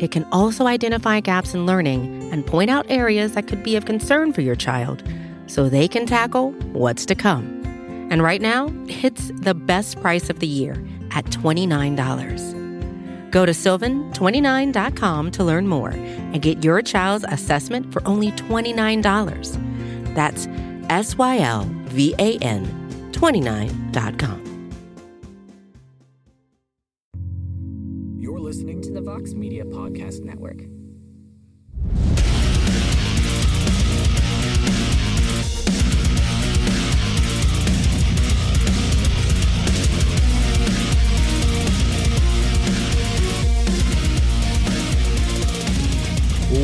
It can also identify gaps in learning and point out areas that could be of concern for your child so they can tackle what's to come. And right now, it's the best price of the year at $29. Go to sylvan29.com to learn more and get your child's assessment for only $29. That's S Y L V A N 29.com. listening to the Vox Media Podcast Network.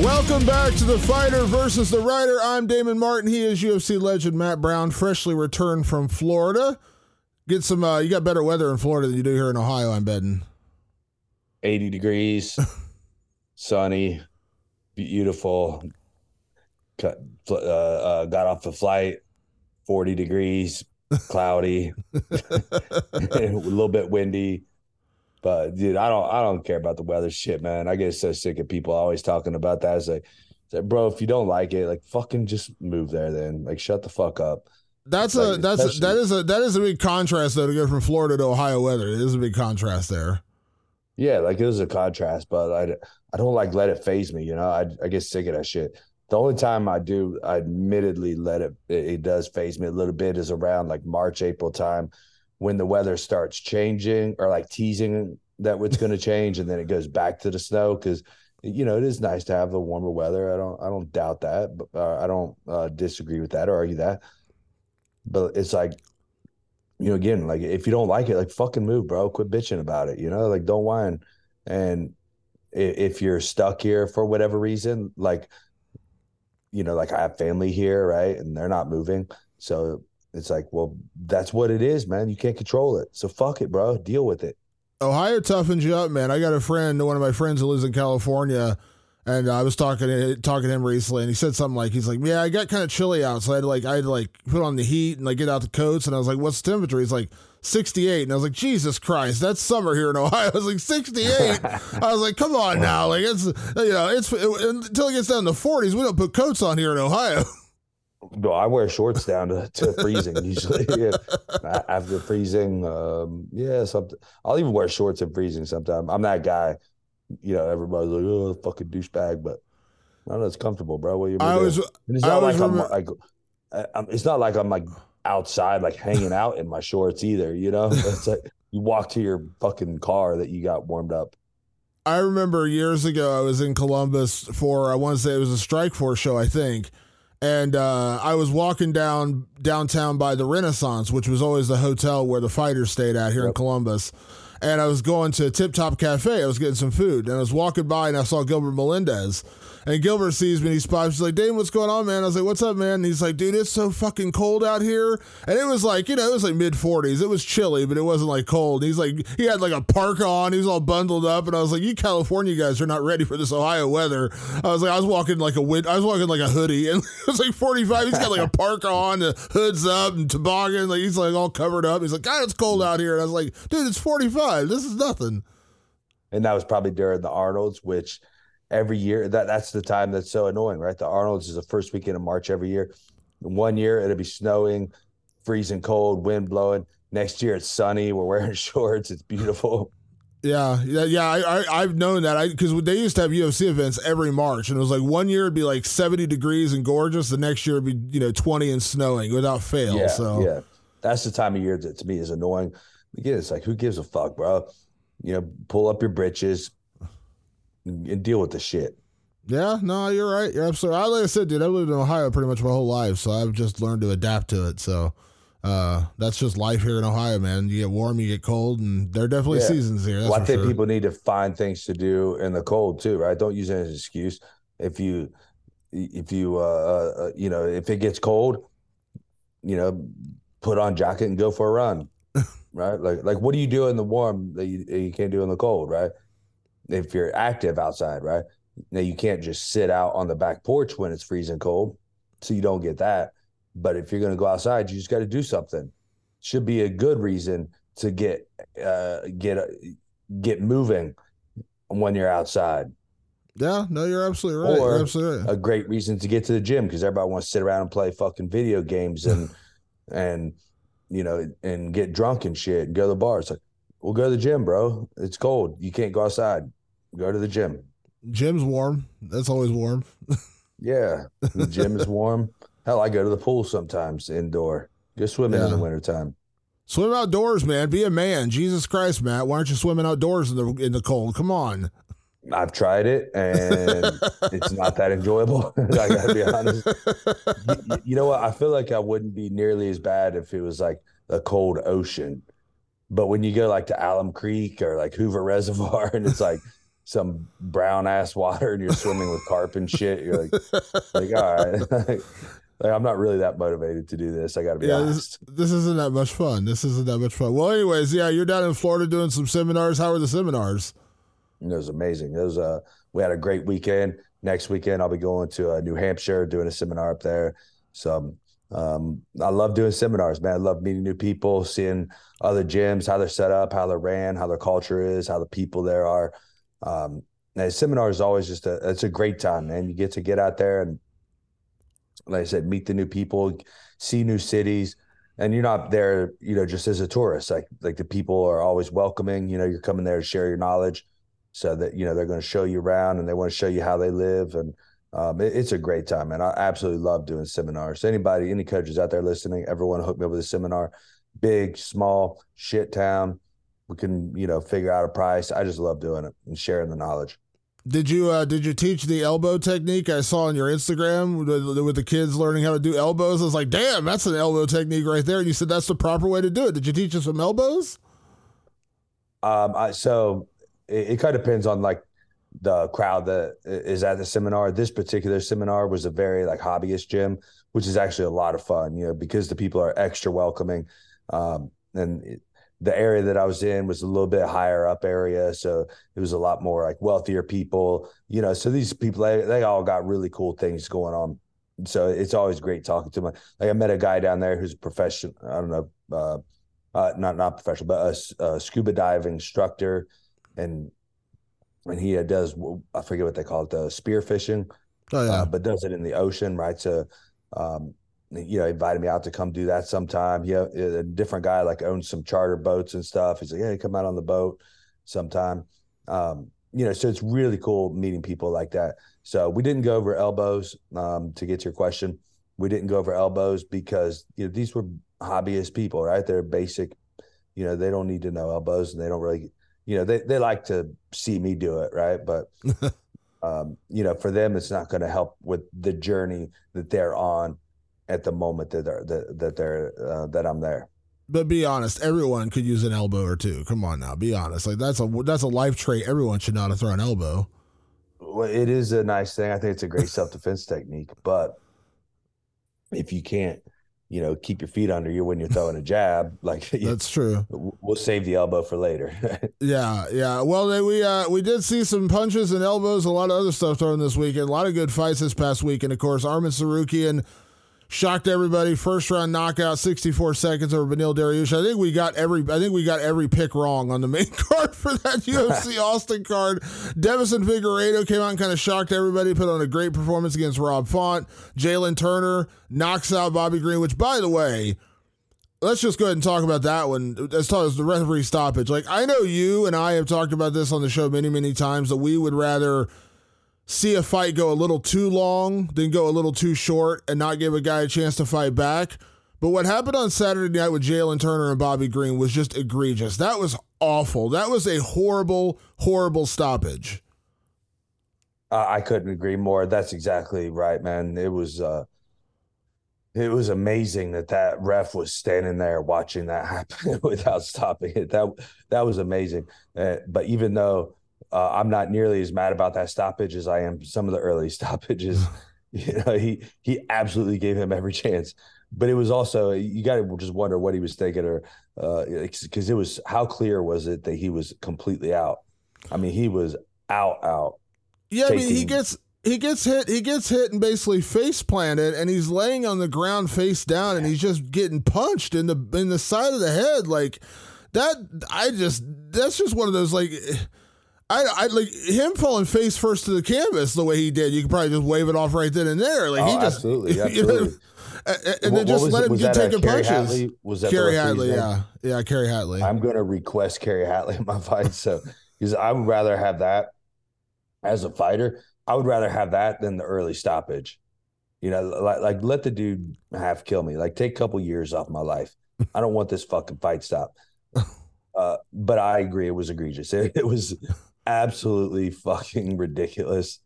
Welcome back to the fighter versus the writer. I'm Damon Martin. He is UFC legend Matt Brown, freshly returned from Florida. Get some. Uh, you got better weather in Florida than you do here in Ohio. I'm betting. 80 degrees, sunny, beautiful. Cut, uh, uh, got off the flight, 40 degrees, cloudy, a little bit windy. But dude, I don't I don't care about the weather shit, man. I get so sick of people always talking about that. It's like, it's like bro, if you don't like it, like fucking just move there then. Like shut the fuck up. That's Like, a that's a, that is a that is a big contrast though to go from Florida to Ohio weather. It is a big contrast there. Yeah, like it was a contrast, but I, I don't like let it phase me. You know, I I get sick of that shit. The only time I do, I admittedly let it, it, it does phase me a little bit is around like March, April time when the weather starts changing or like teasing that it's going to change and then it goes back to the snow because you know it is nice to have the warmer weather. I don't I don't doubt that, but uh, I don't uh, disagree with that or argue that. But it's like you know, again, like if you don't like it, like fucking move, bro. Quit bitching about it. You know, like don't whine. And if you're stuck here for whatever reason, like, you know, like I have family here, right? And they're not moving. So it's like, well, that's what it is, man. You can't control it. So fuck it, bro. Deal with it. Ohio toughens you up, man. I got a friend, one of my friends who lives in California, and I was talking to talking to him recently, and he said something like, "He's like, yeah, I got kind of chilly out, so I had to like I had to like put on the heat and like get out the coats." And I was like, "What's the temperature?" He's like, "68," and I was like, "Jesus Christ, that's summer here in Ohio." I was like, "68." I was like, "Come on now, like it's you know it's it, until it gets down to 40s, we don't put coats on here in Ohio." No, I wear shorts down to, to freezing usually. After freezing, um, yeah, something. I'll even wear shorts in freezing sometimes. I'm that guy. You know, everybody's like, "Oh, fucking douchebag," but I don't know. It's comfortable, bro. What you I was it's I not always like I'm like, I- I'm, it's not like I'm like outside, like hanging out in my shorts either. You know, it's like you walk to your fucking car that you got warmed up. I remember years ago I was in Columbus for I want to say it was a Strikeforce show I think, and uh, I was walking down downtown by the Renaissance, which was always the hotel where the fighters stayed at here in Columbus. And I was going to Tip Top Cafe. I was getting some food, and I was walking by, and I saw Gilbert Melendez. And Gilbert sees me, and he spots. He's like, "Dave, what's going on, man?" I was like, "What's up, man?" And he's like, "Dude, it's so fucking cold out here." And it was like, you know, it was like mid forties. It was chilly, but it wasn't like cold. And he's like, he had like a parka on. He was all bundled up, and I was like, "You California guys are not ready for this Ohio weather." I was like, I was walking like a wind, I was walking like a hoodie, and it was like forty five. He's got like a parka on, the hood's up, and toboggan. Like he's like all covered up. He's like, God, it's cold out here. And I was like, Dude, it's forty five. This is nothing. and that was probably during the Arnold's, which every year that that's the time that's so annoying, right? The Arnold's is the first weekend of March every year. One year it'll be snowing, freezing cold, wind blowing. Next year it's sunny. We're wearing shorts. It's beautiful. Yeah, yeah, yeah. I, I I've known that. I because they used to have UFC events every March, and it was like one year it'd be like seventy degrees and gorgeous. The next year it'd be you know twenty and snowing without fail. Yeah, so yeah, that's the time of year that to me is annoying. Again, it's like who gives a fuck, bro? You know, pull up your britches and, deal with the shit. Yeah, no, you're right. You're absolutely. right. Like I said, dude, I lived in Ohio pretty much my whole life, so I've just learned to adapt to it. So uh, that's just life here in Ohio, man. You get warm, you get cold, and there are definitely Yeah. seasons here. That's well, I think sure. people need to find things to do in the cold too, right? Don't use it as an excuse. If you, if you, uh, uh, you know, if it gets cold, you know, put on jacket and go for a run, right? Like, like what do you do in the warm that you, that you can't do in the cold, right? If you're active outside, right? Now you can't just sit out on the back porch when it's freezing cold, so you don't get that. But if you're going to go outside, you just got to do something. Should be a good reason to get uh, get get moving when you're outside. Yeah, no, you're absolutely right. Or you're absolutely right. A great reason to get to the gym because everybody wants to sit around and play fucking video games and and you know and get drunk and shit and go to the bar. It's like, well, go to the gym, bro. It's cold. You can't go outside. Go to the gym. Gym's warm. That's always warm. Yeah, the gym is warm. Hell, I go to the pool sometimes indoor. Go swimming in the wintertime. Swim outdoors, man. Be a man. Jesus Christ, Matt. Why aren't you swimming outdoors in the in the cold? Come on. I've tried it and it's not that enjoyable. I gotta be honest. You, you know what? I feel like I wouldn't be nearly as bad if it was like a cold ocean. But when you go like to Alum Creek or like Hoover Reservoir and it's like some brown ass water and you're swimming with carp and shit, you're like, like all right. like, I'm not really that motivated to do this. I gotta be Yeah, honest. this, this isn't that much fun. This isn't that much fun. Well, anyways, yeah, you're down in Florida doing some seminars. How are the seminars? It was amazing. It was uh we had a great weekend. Next weekend I'll be going to uh, New Hampshire doing a seminar up there. So um I love doing seminars, man. I love meeting new people, seeing other gyms, how they're set up, how they're ran, how their culture is, how the people there are. Um and seminar is always just a it's a great time, man. You get to get out there and like I said, meet the new people, see new cities. And you're not there, you know, just as a tourist. Like like the people are always welcoming. You know, you're coming there to share your knowledge so that you know they're going to show you around and they want to show you how they live and um, it- it's a great time and i absolutely love doing seminars anybody any coaches out there listening everyone hook me up with a seminar big small shit town we can you know figure out a price i just love doing it and sharing the knowledge Did you uh, did you teach the elbow technique I saw on your Instagram with, with the kids learning how to do elbows? I was like, damn, that's an elbow technique right there. And you said that's the proper way to do it. Did you teach us some elbows? um I, so it, it kind of depends on like the crowd that is at the seminar this particular seminar was a very like hobbyist gym which is actually a lot of fun you know because the people are extra welcoming um and it, the area that I was in was a little bit higher up area, so it was a lot more like wealthier people, you know. So these people, they, they all got really cool things going on. So it's always great talking to them. Like I met a guy down there who's a professional. I don't know, uh, uh, not not professional, but a scuba diving instructor, and and he uh, does I forget what they call it, the spear fishing Oh yeah. uh, but does it in the ocean, right? So, um, you know, invited me out to come do that sometime. He, a different guy like owns some charter boats and stuff. He's like, hey, come out on the boat sometime. Um, you know, so it's really cool meeting people like that. So we didn't go over elbows. Um, to get to your question, we didn't go over elbows because you know these were hobbyist people, right? They're basic. You know, they don't need to know elbows, and they don't really. You know, they they like to see me do it, right? But um, you know, for them, it's not going to help with the journey that they're on at the moment that they're that, that they're uh, that I'm there. But be honest, everyone could use an elbow or two. Come on now, be honest. Like that's a that's a life trait. Everyone should to throw an elbow. Well, it is a nice thing. I think it's a great self defense technique. But if you can't, you know, keep your feet under you when you're throwing a jab, like That's true. we'll save the elbow for later. Yeah, yeah. Well, we uh, we did see some punches and elbows, a lot of other stuff thrown this weekend. A lot of good fights this past weekend. Of course, Arman Tsarukyan shocked everybody. First round knockout, sixty four seconds over Beneil Dariush. I think we got every. I think we got every pick wrong on the main card for that UFC Austin card. Deiveson Figueiredo came out and kind of shocked everybody. Put on a great performance against Rob Font. Jalin Turner knocks out Bobby Green, which, by the way let's just go ahead and talk about that one as far as the referee stoppage. Like I know you and I have talked about this on the show many, many times that we would rather see a fight go a little too long then go a little too short and not give a guy a chance to fight back. But what happened on Saturday night with Jalin Turner and Bobby Green was just egregious. That was awful. That was a horrible, horrible stoppage. I couldn't agree more. That's exactly right, man. It was uh it was amazing that that ref was standing there watching that happen without stopping it. That that was amazing. Uh, but even though uh, I'm not nearly as mad about that stoppage as I am some of the early stoppages, you know, he he absolutely gave him every chance. But it was also you got to just wonder what he was thinking, or because uh, it was how clear was it that he was completely out? I mean, he was out, out. Yeah, taking, I mean, he gets he gets hit he gets hit and basically face planted and he's laying on the ground face down and he's just getting punched in the in the side of the head like that i just that's just one of those like I, I like him falling face first to the canvas the way he did. You could probably just wave it off right then and there. Like oh, he just absolutely, absolutely. You know, and, and then just let it, him get taking punches. Hatley? Was that Kerry Hatley? Yeah, yeah, Kerry Hatley. I'm going to request Kerry Hatley in my fight, so because I would rather have that as a fighter I would rather have that than the early stoppage. You know, like like let the dude half kill me. Like take a couple years off my life. I don't want this fucking fight stop. Uh, but I agree, it was egregious. It, it, was absolutely fucking ridiculous.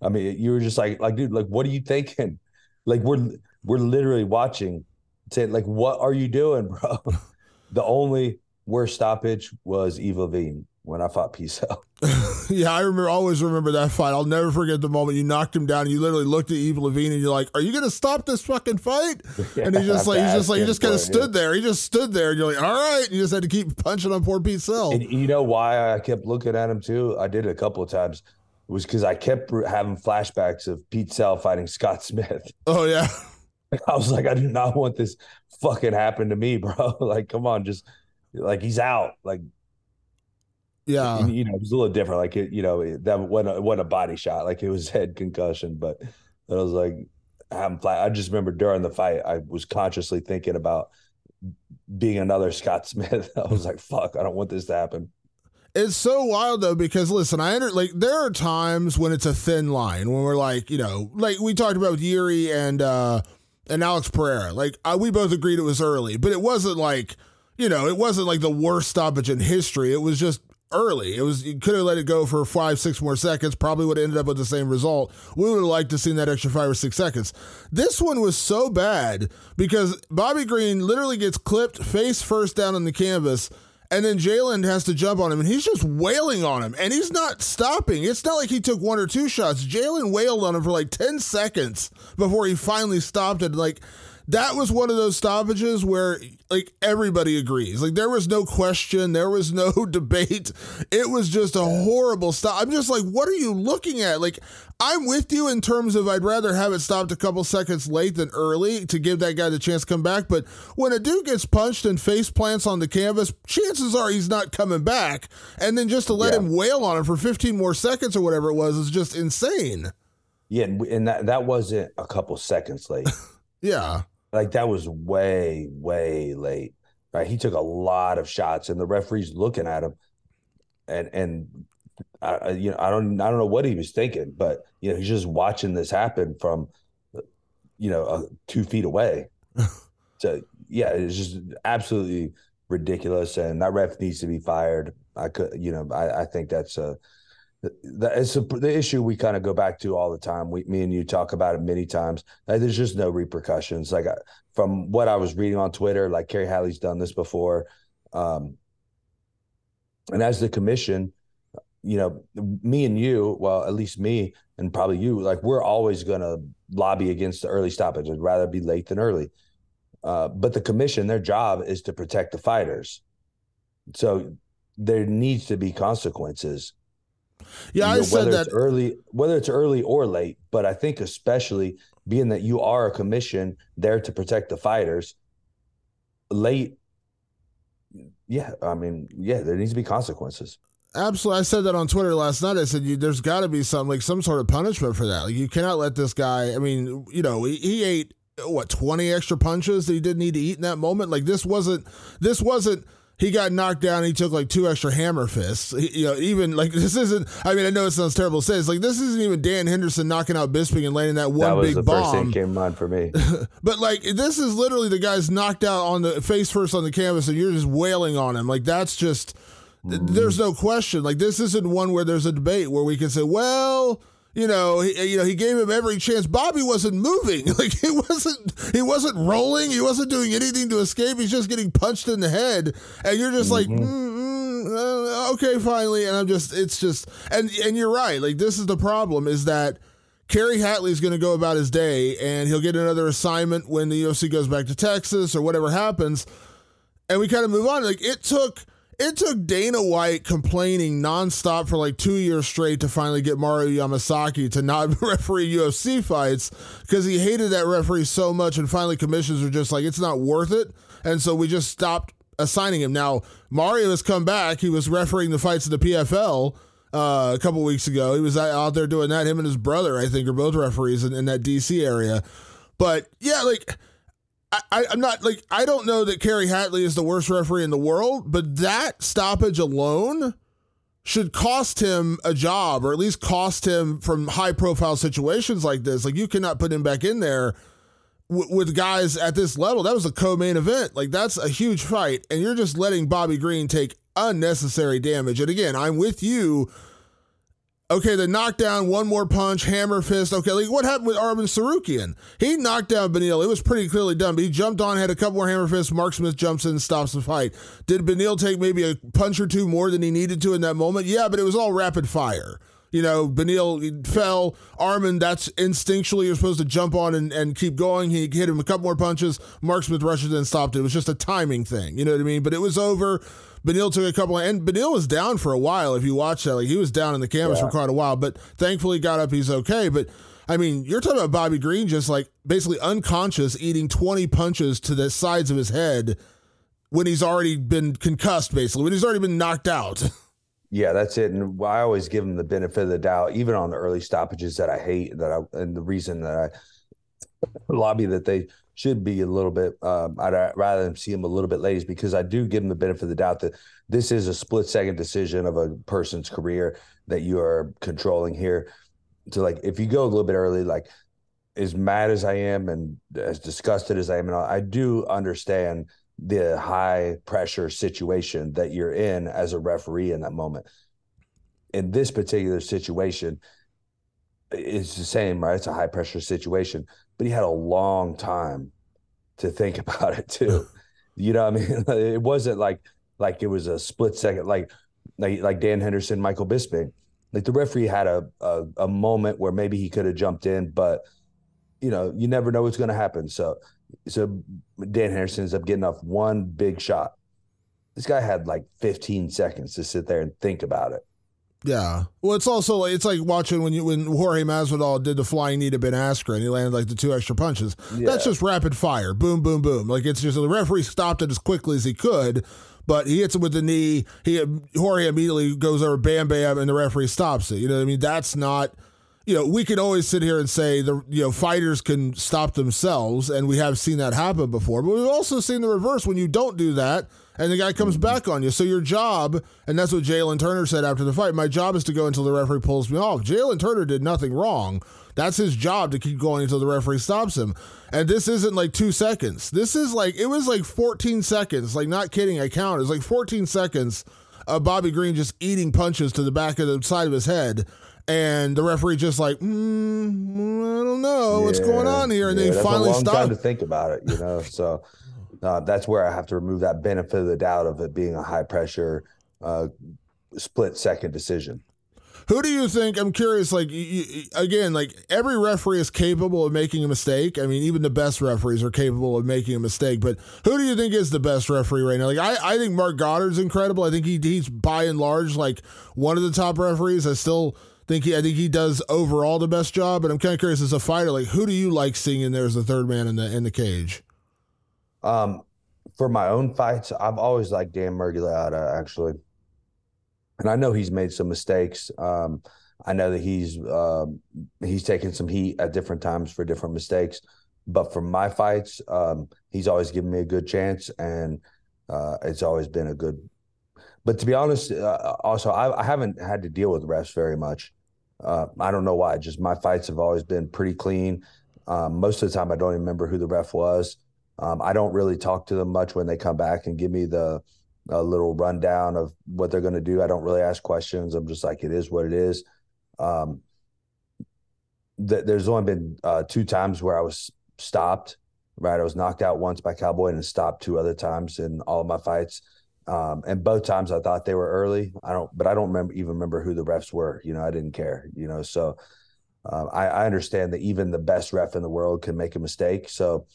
I mean, you were just like, like, dude, like, what are you thinking? Like, we're we're literally watching, saying, like, what are you doing, bro? the only worst stoppage was Yves Lavigne when I fought Out. yeah, I remember. Always remember that fight. I'll never forget the moment you knocked him down. and You literally looked at Yves Lavigne and you're like, "Are you going to stop this fucking fight?" Yeah, and he just like, he's just like, he just kind of stood yeah. there. He just stood there, and you're like, "All right." And you just had to keep punching on poor Pete Sell. And you know why I kept looking at him too? I did it a couple of times. It was because I kept having flashbacks of Pete Sell fighting Scott Smith. Oh yeah. I was like, I do not want this fucking happen to me, bro. like, come on, just like he's out. Like yeah, you know, it was a little different. Like it, you know, that wasn't a, wasn't a body shot. Like it was head concussion, but I was like, I'm flat. I just remember during the fight, I was consciously thinking about being another Scott Smith. I was like, fuck, I don't want this to happen. It's so wild though because listen, I enter like there are times when it's a thin line when we're like, you know, like we talked about with Yuri and uh and Alex Pereira. Like I, we both agreed it was early, but it wasn't like you know, it wasn't like the worst stoppage in history. It was just early. It was you could have let it go for five, six more seconds. Probably would have ended up with the same result. We would have liked to seen that extra five or six seconds. This one was so bad because Bobby Green literally gets clipped face first down on the canvas. And then Jalin has to jump on him, and he's just wailing on him, and he's not stopping. It's not like he took one or two shots. Jalin wailed on him for like ten seconds before he finally stopped it. Like that was one of those stoppages where like everybody agrees. Like there was no question, there was no debate. It was just a horrible stop. I'm just like, what are you looking at? Like I'm with you in terms of I'd rather have it stopped a couple seconds late than early to give that guy the chance to come back. But when a dude gets punched and face plants on the canvas, chances are he's not coming back. And then just to let yeah. him wail on him for 15 more seconds or whatever it was is just insane. Yeah, and that that wasn't a couple seconds late. yeah. Like that was way, way late. Right. He took a lot of shots and the referee's looking at him and and I, you know, I don't I don't know what he was thinking, but you know, he's just watching this happen from you know, uh, two feet away. so yeah, it's just absolutely ridiculous, and that ref needs to be fired. I could, you know, I, I think that's a that it's a, the issue we kind of go back to all the time. We, me and you talk about it many times. Like, there's just no repercussions. Like from what I was reading on Twitter, like Kerry Hatley's done this before, um, and as the commission, you know, me and you, well, at least me and probably you, like we're always going to lobby against the early stoppage. I'd rather be late than early. Uh, but the commission, their job is to protect the fighters. So there needs to be consequences yeah, you know, I said that early, whether it's early or late. But I think especially being that you are a commission there to protect the fighters, late. Yeah, I mean, yeah, there needs to be consequences. Absolutely, I said that on Twitter last night. I said you, there's got to be some like some sort of punishment for that. Like you cannot let this guy. I mean, you know, he, he ate what twenty extra punches that he didn't need to eat in that moment. Like this wasn't this wasn't he got knocked down. he took like two extra hammer fists. He, you know, even like this isn't. I mean, I know it sounds terrible to say. It's like this isn't even Dan Henderson knocking out Bisping and landing that one that was big the bomb. First thing that came mind for me. but like this is literally the guy's knocked out on the face first on the canvas, and you're just wailing on him. Like that's just. Mm. There's no question. Like this isn't one where there's a debate where we can say, well, you know, he, you know, he gave him every chance. Bobby wasn't moving. Like he wasn't, he wasn't rolling. He wasn't doing anything to escape. He's just getting punched in the head, and you're just like, Mm-hmm. mm, mm, uh, okay, finally. And I'm just, it's just, and and you're right. Like this is the problem is that. Kerry Hatley's going to go about his day, and he'll get another assignment when the UFC goes back to Texas or whatever happens, and we kind of move on. Like it took it took Dana White complaining nonstop for like two years straight to finally get Mario Yamasaki to not referee UFC fights because he hated that referee so much. And finally, commissions were just like, it's not worth it. And so we just stopped assigning him. Now, Mario has come back. He was refereeing the fights in the PFL. Uh, a couple weeks ago, he was out there doing that. Him and his brother, I think, are both referees in, in that DC area. But yeah, like I, am not like I don't know that Kerry Hatley is the worst referee in the world, but that stoppage alone should cost him a job, or at least cost him from high profile situations like this. Like you cannot put him back in there w- with guys at this level. That was a co-main event. Like that's a huge fight, and you're just letting Bobby Green take unnecessary damage. And again, I'm with you Okay, the knockdown, one more punch, hammer fist. Okay, like what happened with Arman Tsarukyan? He knocked down Beneil. It was pretty clearly done, but he jumped on, had a couple more hammer fists. Mark Smith jumps in, and stops the fight. Did Beneil take maybe a punch or two more than he needed to in that moment? Yeah, but it was all rapid fire. You know, Beneil fell. Arman, that's instinctually you're supposed to jump on and, and keep going. He hit him a couple more punches. Mark Smith rushes in and stopped it. It was just a timing thing. You know what I mean? But it was over. Beneil took a couple, of, and Beneil was down for a while. If you watch that, like he was down in the canvas yeah. for quite a while, but thankfully got up. He's okay. But I mean, you're talking about Bobby Green just like basically unconscious, eating 20 punches to the sides of his head when he's already been concussed, basically when he's already been knocked out. Yeah, that's it. And I always give him the benefit of the doubt, even on the early stoppages that I hate. That I and the reason that I lobby that they should be a little bit. Um, I'd rather them see him a little bit late, because I do give him the benefit of the doubt that this is a split second decision of a person's career that you are controlling here. So, like, if you go a little bit early, like as mad as I am and as disgusted as I am, and all, I do understand the high pressure situation that you're in as a referee in that moment. In this particular situation, it's the same, right? It's a high pressure situation, but he had a long time to think about it too. you know, what I mean, it wasn't like like it was a split second, like like like Dan Henderson, Michael Bisping. Like the referee had a a, a moment where maybe he could have jumped in, but you know, you never know what's going to happen. So so Dan Henderson ends up getting off one big shot. This guy had like 15 seconds to sit there and think about it. Yeah. Well, it's also like it's like watching when you when Jorge Masvidal did the flying knee to Ben Askren, and he landed like the two extra punches. Yeah. That's just rapid fire, boom, boom, boom. Like it's just the referee stopped it as quickly as he could, but he hits it with the knee. He Jorge immediately goes over, bam, bam, and the referee stops it. You know what I mean? That's not. You know, we can always sit here and say the you know fighters can stop themselves, and we have seen that happen before. But we've also seen the reverse when you don't do that and the guy comes back on you. So your job, and that's what Jalin Turner said after the fight, my job is to go until the referee pulls me off. Jalin Turner did nothing wrong. That's his job to keep going until the referee stops him. And this isn't like two seconds. This is like, it was like 14 seconds. Like, not kidding, I count. It's like 14 seconds of Bobby Green just eating punches to the back of the side of his head. And the referee just like, mm, I don't know yeah, what's going on here. And yeah, they finally a long stop. time to think about it, you know. So uh, that's where I have to remove that benefit of the doubt of it being a high pressure, uh, split second decision. Who do you think? I'm curious. Like you, again, like every referee is capable of making a mistake. I mean, even the best referees are capable of making a mistake. But who do you think is the best referee right now? Like I, I think Marc Goddard's incredible. I think he, he's by and large like one of the top referees. I still think he, I think he does overall the best job. But I'm kind of curious as a fighter, like who do you like seeing in there as the third man in the in the cage? Um, for my own fights, I've always liked Dan Miragliotta actually, and I know he's made some mistakes. Um, I know that he's um, he's taken some heat at different times for different mistakes, but for my fights, um, he's always given me a good chance, and uh, it's always been a good. But to be honest, uh, also I, I, haven't had to deal with refs very much. Uh, I don't know why. Just my fights have always been pretty clean. Um, most of the time, I don't even remember who the ref was. Um, I don't really talk to them much when they come back and give me the a little rundown of what they're going to do. I don't really ask questions. I'm just like, it is what it is. Um, th- there's only been uh, two times where I was stopped. Right, I was knocked out once by Cowboy and stopped two other times in all of my fights. Um, and both times I thought they were early. I don't, but I don't remember even remember who the refs were. You know, I didn't care. You know, so uh, I, I, understand that even the best ref in the world can make a mistake. So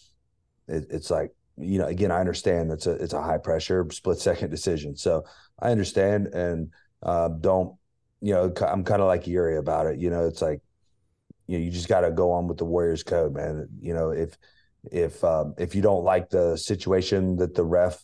it, it's like you know, again, I understand that's a it's a high pressure split second decision. So I understand and uh, don't you know I'm kind of like Yuri about it. You know, it's like you know, you just got to go on with the Warriors code, man. You know, if if um, if you don't like the situation that the ref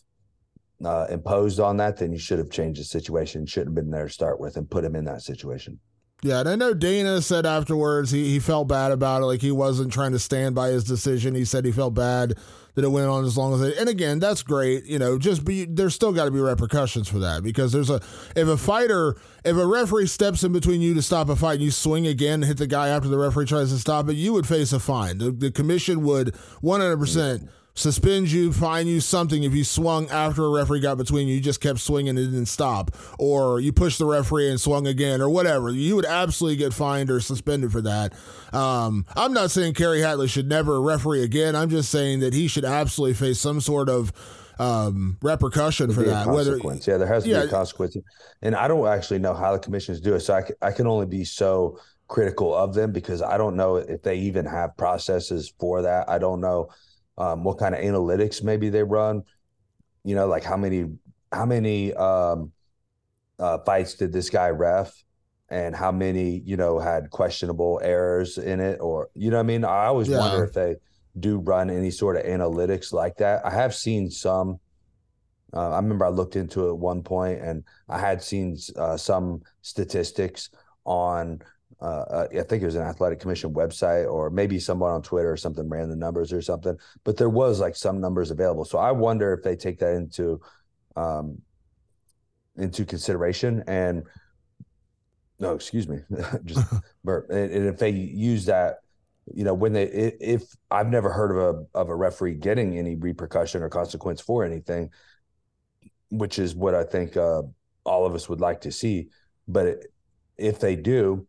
uh, imposed on that, then you should have changed the situation. Shouldn't have been there to start with and put him in that situation. Yeah, and I know Dana said afterwards he, he felt bad about it. Like he wasn't trying to stand by his decision. He said he felt bad that it went on as long as it. And again, that's great. You know, just be there's still got to be repercussions for that because there's a if a fighter if a referee steps in between you to stop a fight and you swing again and hit the guy after the referee tries to stop it, you would face a fine. The, the commission would 100 percent suspend you, fine you something if you swung after a referee got between you, you just kept swinging and didn't stop, or you pushed the referee and swung again, or whatever. You would absolutely get fined or suspended for that. Um, I'm not saying Kerry Hatley should never referee again. I'm just saying that he should absolutely face some sort of um, repercussion for that. Whether yeah, there has to yeah, be a consequence, and I don't actually know how the commissions do it, so I, I can only be so critical of them because I don't know if they even have processes for that. I don't know um, what kind of analytics maybe they run. You know, like how many how many um, uh, fights did this guy ref, and how many you know had questionable errors in it, or you know, I mean, I always yeah. wonder if they do run any sort of analytics like that. I have seen some. Uh, I remember I looked into it at one point, and I had seen uh, some statistics on uh, uh, I think it was an athletic commission website or maybe someone on Twitter or something ran the numbers or something, but there was like some numbers available. So I wonder if they take that into um, into consideration and no, excuse me, just burp. And, and, if they use that, you know, when they if I've never heard of a of a referee getting any repercussion or consequence for anything, which is what I think uh, all of us would like to see. But if they do,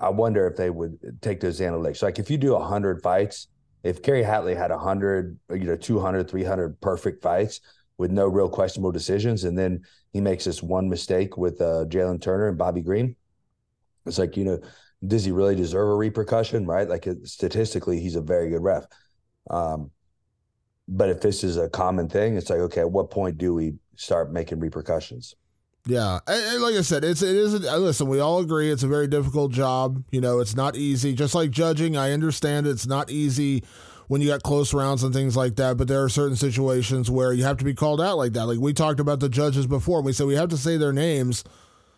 I wonder if they would take those analytics. Like if you do 100 fights, if Kerry Hatley had 100, you know, 200, 300 perfect fights with no real questionable decisions, and then he makes this one mistake with uh, Jalin Turner and Bobby Green, it's like, you know, does he really deserve a repercussion, right? Like statistically, he's a very good ref. Um, but if this is a common thing, it's like, okay, at what point do we start making repercussions? Yeah, and like I said, it's it is. Uh, listen, we all agree it's a very difficult job. You know, it's not easy. Just like judging, I understand it's not easy when you got close rounds and things like that. But there are certain situations where you have to be called out like that. Like we talked about the judges before. We said we have to say their names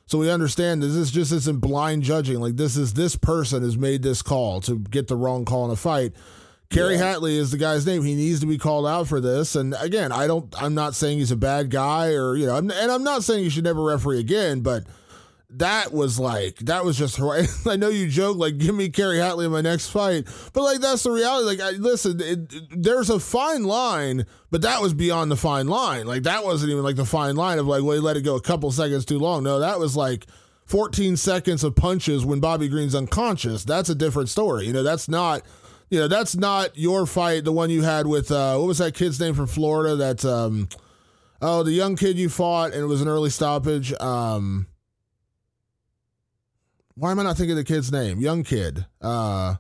so we understand that this just isn't blind judging. Like this is this person has made this call to get the wrong call in a fight. Kerry yeah. Hatley is the guy's name. He needs to be called out for this. And again, I don't. I'm not saying he's a bad guy, or you know, and I'm not saying he should never referee again. But that was like that was just. I know you joke like, give me Kerry Hatley in my next fight, but like that's the reality. Like, I, listen, it, it, there's a fine line, but that was beyond the fine line. Like that wasn't even like the fine line of like, well, he let it go a couple seconds too long. No, that was like. 14 seconds of punches when Bobby Green's unconscious. That's a different story. You know, that's not you know, that's not your fight, the one you had with uh, what was that kid's name from Florida? That um, oh, the young kid you fought and it was an early stoppage. Um, why am I not thinking of the kid's name? Young kid. Uh,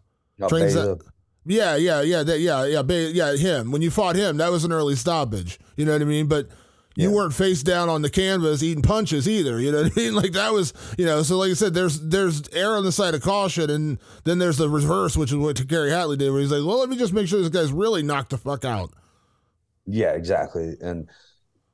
trains that, yeah, yeah, yeah, that, yeah, yeah, yeah. Him. When you fought him, that was an early stoppage. You know what I mean? But you yeah. weren't face down on the canvas eating punches either. You know what I mean? Like that was, you know. So like I said, there's there's error on the side of caution, and then there's the reverse, which is what Kerry Hatley did, where he's like, well, let me just make sure this guy's really knocked the fuck out. Yeah, exactly. And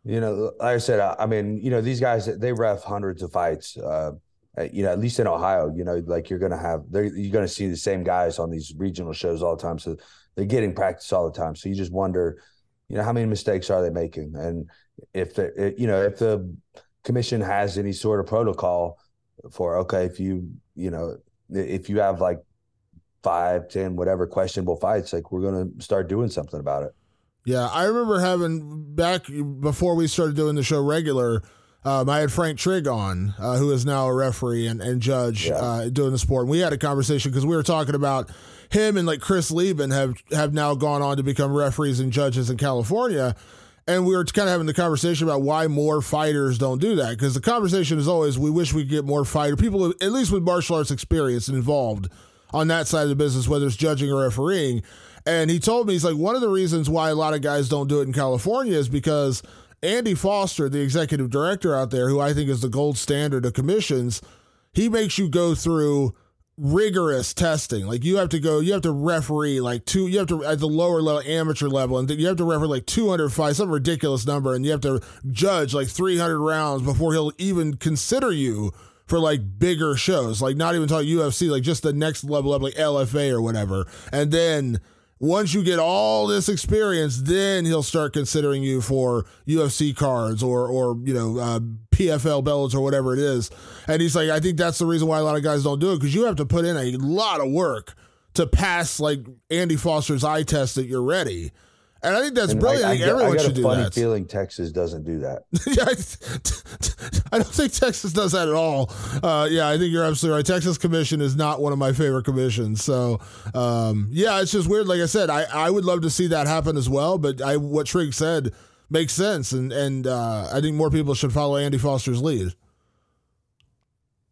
you know, like I said, I, I mean, you know, these guys they ref hundreds of fights, uh, uh, you know, at least in Ohio, you know, like you're gonna have you're gonna see the same guys on these regional shows all the time, so they're getting practice all the time. So you just wonder, you know, how many mistakes are they making, and if the you know if the commission has any sort of protocol for okay, if you you know if you have like five, ten, whatever questionable fights, like we're gonna start doing something about it. Yeah, I remember having back before we started doing the show regular. Um, I had Frank Trigg on, uh, who is now a referee and, and judge yeah. uh, doing the sport. And we had a conversation because we were talking about him and like Chris Leben have have now gone on to become referees and judges in California. And we were kind of having the conversation about why more fighters don't do that. Because the conversation is always, we wish we could get more fighter people, at least with martial arts experience involved on that side of the business, whether it's judging or refereeing. And he told me, he's like, one of the reasons why a lot of guys don't do it in California is because Andy Foster, the executive director out there, who I think is the gold standard of commissions, he makes you go through rigorous testing. Like you have to go, you have to referee like two, you have to at the lower level, amateur level, and you have to referee like 200 fights, some ridiculous number, and you have to judge like 300 rounds before he'll even consider you for like bigger shows, like not even talk UFC, like just the next level up, like LFA or whatever. And then once you get all this experience, then he'll start considering you for UFC cards or or you know uh, PFL belts or whatever it is. And he's like, I think that's the reason why a lot of guys don't do it because you have to put in a lot of work to pass like Andy Foster's eye test that you're ready. And I think that's and brilliant. I, I, I think everyone I got should a do funny that. feeling Texas doesn't do that. yeah, I, don't think Texas does that at all. Uh, yeah, I think you're absolutely right. Texas Commission is not one of my favorite commissions. So, um, yeah, it's just weird. Like I said, I, I would love to see that happen as well. But I what Trigg said makes sense, and and uh, I think more people should follow Andy Foster's lead.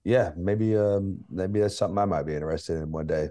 Yeah, maybe um, maybe that's something I might be interested in one day.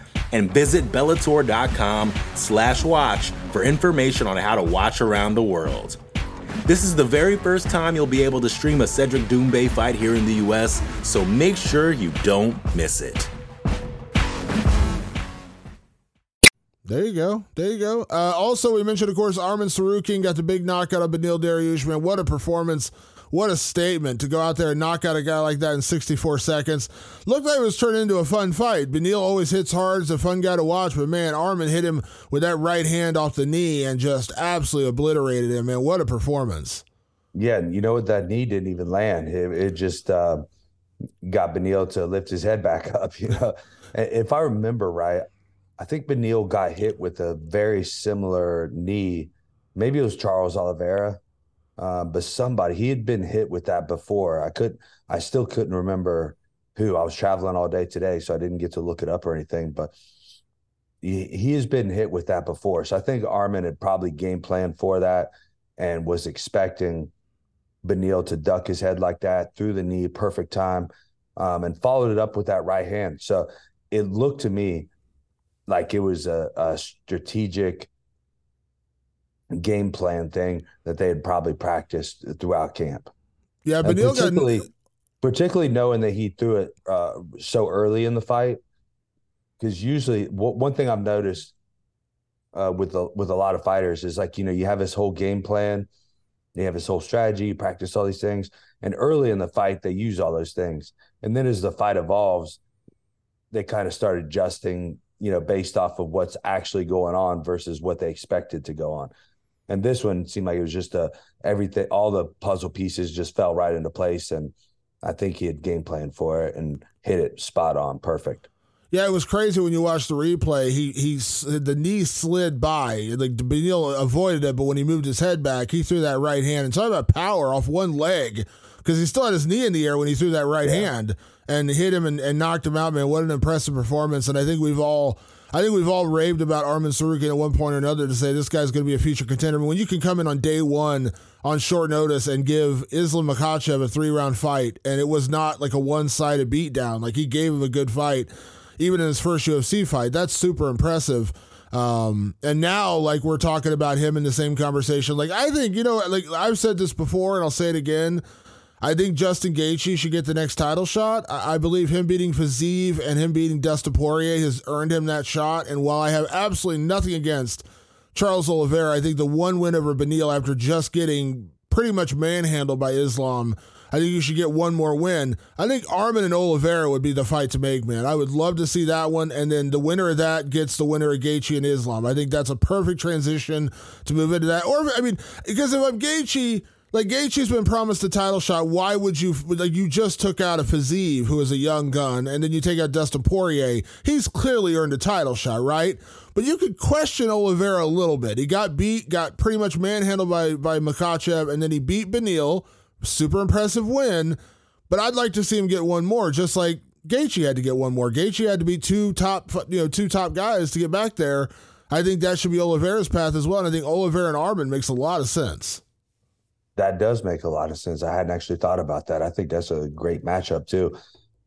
and visit Bellator.com slash watch for information on how to watch around the world. This is the very first time you'll be able to stream a Cedric Doumbé fight here in the US, so make sure you don't miss it. There you go. There you go. Uh, also, we mentioned, of course, Arman Tsarukyan got the big knockout of Beneil Dariush. Man, what a performance what a statement to go out there and knock out a guy like that in 64 seconds. Looked like it was turned into a fun fight. Beneil always hits hard, it's a fun guy to watch, but man, Arman hit him with that right hand off the knee and just absolutely obliterated him. Man, what a performance. Yeah, you know what? That knee didn't even land. It, it just uh, got Beneil to lift his head back up. You know, if I remember right, I think Beneil got hit with a very similar knee. Maybe it was Charles Oliveira uh, but somebody he had been hit with that before. I could, I still couldn't remember who. I was traveling all day today, so I didn't get to look it up or anything. But he, he has been hit with that before, so I think Arman had probably game planned for that and was expecting Beneil to duck his head like that through the knee, perfect time, um, and followed it up with that right hand. So it looked to me like it was a, a strategic game plan thing that they had probably practiced throughout camp. Yeah, but particularly, got... particularly knowing that he threw it uh, so early in the fight, because usually w- one thing I've noticed uh, with the, with a lot of fighters is like you know you have this whole game plan, you have this whole strategy, you practice all these things, and early in the fight they use all those things, and then as the fight evolves, they kind of start adjusting you know based off of what's actually going on versus what they expected to go on and this one seemed like it was just a everything all the puzzle pieces just fell right into place and i think he had game plan for it and hit it spot on perfect yeah, it was crazy when you watch the replay. He he the knee slid by. Like Beneil avoided it, but when he moved his head back, he threw that right hand. And talk about power off one leg because he still had his knee in the air when he threw that right yeah. hand and hit him and, and knocked him out. Man, what an impressive performance! And I think we've all I think we've all raved about Arman Tsarukyan at one point or another to say this guy's going to be a future contender. But when you can come in on day one on short notice and give Islam Makhachev a three round fight. And it was not like a one sided beatdown. Like he gave him a good fight, even in his first UFC fight. That's super impressive. Um, and now, like, we're talking about him in the same conversation. Like, I think, you know, like I've said this before and I'll say it again. I think Justin Gaethje should get the next title shot. I, I believe him beating Fiziev and him beating Dustin Poirier has earned him that shot. And while I have absolutely nothing against Charles Oliveira, I think the one win over Beneil after just getting pretty much manhandled by Islam I think you should get one more win. I think Arman and Oliveira would be the fight to make, man. I would love to see that one. And then the winner of that gets the winner of Gaethje and Islam. I think that's a perfect transition to move into that. Or, I mean, because if I'm Gaethje, like Gaethje's been promised a title shot. Why would you like you just took out a Fiziev who is a young gun, and then you take out Dustin Poirier? He's clearly earned a title shot, right? But you could question Oliveira a little bit. He got beat, got pretty much manhandled by by Makhachev, and then he beat Beneil. super impressive win, but I'd like to see him get one more, just like Gaethje had to get one more. Gaethje had to be two top, you know, two top guys to get back there. I think that should be Oliveira's path as well. And I think Oliveira and Arman makes a lot of sense. That does make a lot of sense. I hadn't actually thought about that. I think that's a great matchup too.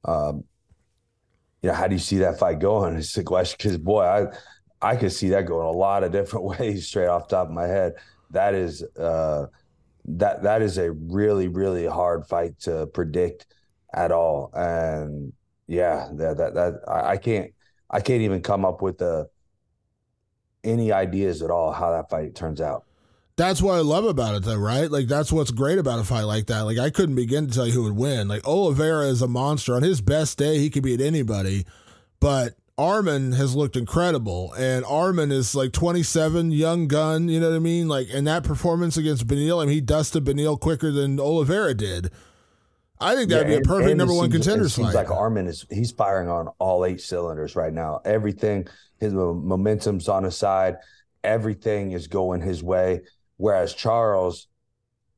Um, you know, how do you see that fight going? It's the question because boy, I I could see that going a lot of different ways straight off top of my head. That is uh that that is a really really hard fight to predict at all and yeah that that, that I, can't i can't even come up with the uh, any ideas at all how that fight turns out that's what I love about it, though, right? Like that's what's great about a fight like that. Like I couldn't begin to tell you who would win. Like Oliveira is a monster. On his best day, he could beat anybody, but Arman has looked incredible, and Arman is like 27, young gun. You know what I mean? Like, and that performance against Beneil, I mean, he dusted Beneil quicker than Oliveira did. I think that'd yeah, be a perfect number one contender It seems like Arman is he's firing on all eight cylinders right now. Everything, his momentum's on his side. Everything is going his way. Whereas Charles,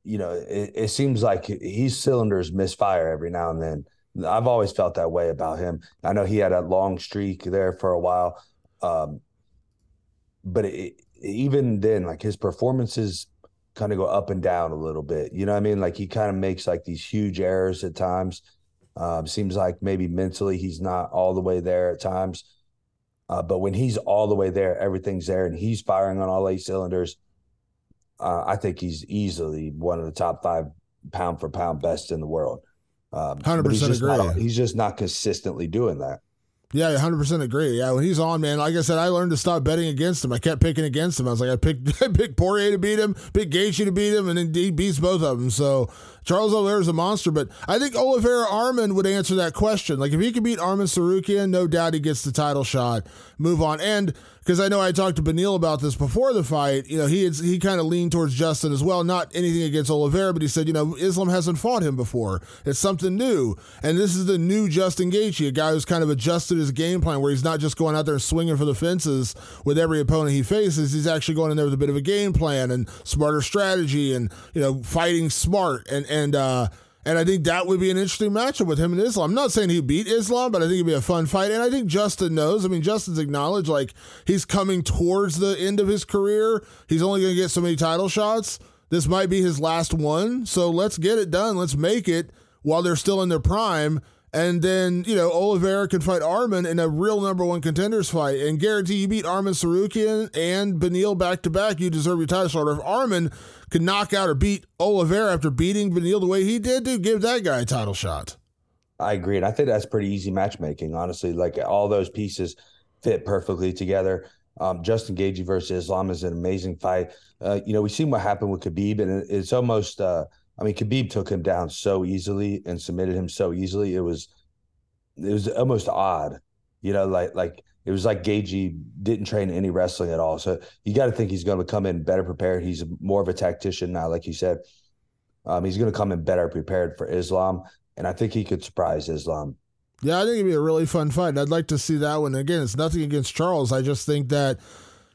you know, it, it seems like his cylinders misfire every now and then. I've always felt that way about him. I know he had a long streak there for a while, um, but it, even then, like his performances kind of go up and down a little bit. You know what I mean? Like he kind of makes like these huge errors at times. Um, seems like maybe mentally he's not all the way there at times. Uh, but when he's all the way there, everything's there, and he's firing on all eight cylinders. Uh, I think he's easily one of the top five pound for pound best in the world. Um, Hundred percent agree. Not, he's just not consistently doing that. Yeah, hundred percent agree. Yeah, when he's on, man, like I said, I learned to stop betting against him. I kept picking against him. I was like, I picked, I picked Poirier to beat him, picked Gaethje to beat him, and then he beats both of them. So Charles Oliveira is a monster, but I think Oliveira Arman would answer that question. Like if he can beat Arman Tsarukyan, no doubt he gets the title shot. Move on, and because I know I talked to Beneil about this before the fight. You know, he he kind of leaned towards Justin as well. Not anything against Oliveira, but he said, you know, Islam hasn't fought him before. It's something new, and this is the new Justin Gaethje, a guy who's kind of adjusted his game plan, where he's not just going out there swinging for the fences with every opponent he faces. He's actually going in there with a bit of a game plan and smarter strategy, and you know, fighting smart and and. Uh and I think that would be an interesting matchup with him and Islam. I'm not saying he beat Islam, but I think it'd be a fun fight. And I think Justin knows. I mean, Justin's acknowledged like he's coming towards the end of his career. He's only going to get so many title shots. This might be his last one. So let's get it done. Let's make it while they're still in their prime. And then, you know, Oliveira can fight Arman in a real number one contenders fight. And guarantee you beat Arman Tsarukyan and Beneil back to back, you deserve your title shot. If Arman could knock out or beat Oliveira after beating Beneil the way he did, to give that guy a title shot. I agree. And I think that's pretty easy matchmaking, honestly. Like all those pieces fit perfectly together. Um, Justin Gaethje versus Islam is an amazing fight. Uh, you know, we've seen what happened with Khabib, and it's almost uh, – I mean, Khabib took him down so easily and submitted him so easily. It was, it was almost odd, you know, like like it was like Gaethje didn't train any wrestling at all. So you got to think he's going to come in better prepared. He's more of a tactician now, like you said. Um, he's going to come in better prepared for Islam, and I think he could surprise Islam. Yeah, I think it'd be a really fun fight. I'd like to see that one. Again, it's nothing against Charles. I just think that,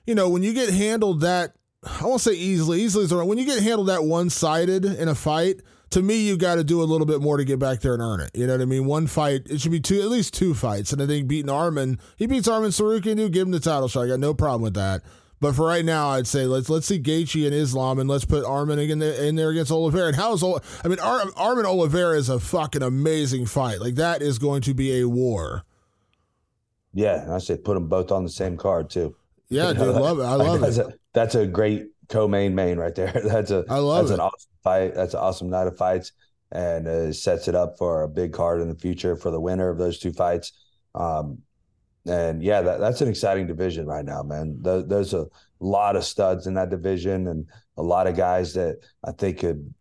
you know, when you get handled that I won't say easily. Easily is right. When you get handled that one sided in a fight, to me, you got to do a little bit more to get back there and earn it. You know what I mean? One fight, it should be two, at least two fights. And I think beating Arman, he beats Arman Tsarukyan, dude, give him the title shot. I got no problem with that. But for right now, I'd say let's let's see Gaethje and Islam, and let's put Arman in there, in there against Oliveira. And how's Ol- I mean, Ar- Arman Oliveira is a fucking amazing fight. Like that is going to be a war. Yeah, I say put them both on the same card too. Yeah, dude, love it. I love it. That's a great co-main main right there. That's a I love that's it. an awesome fight. That's an awesome night of fights, and uh, sets it up for a big card in the future for the winner of those two fights. Um, and yeah, that, that's an exciting division right now, man. There, there's a lot of studs in that division, and a lot of guys that I think could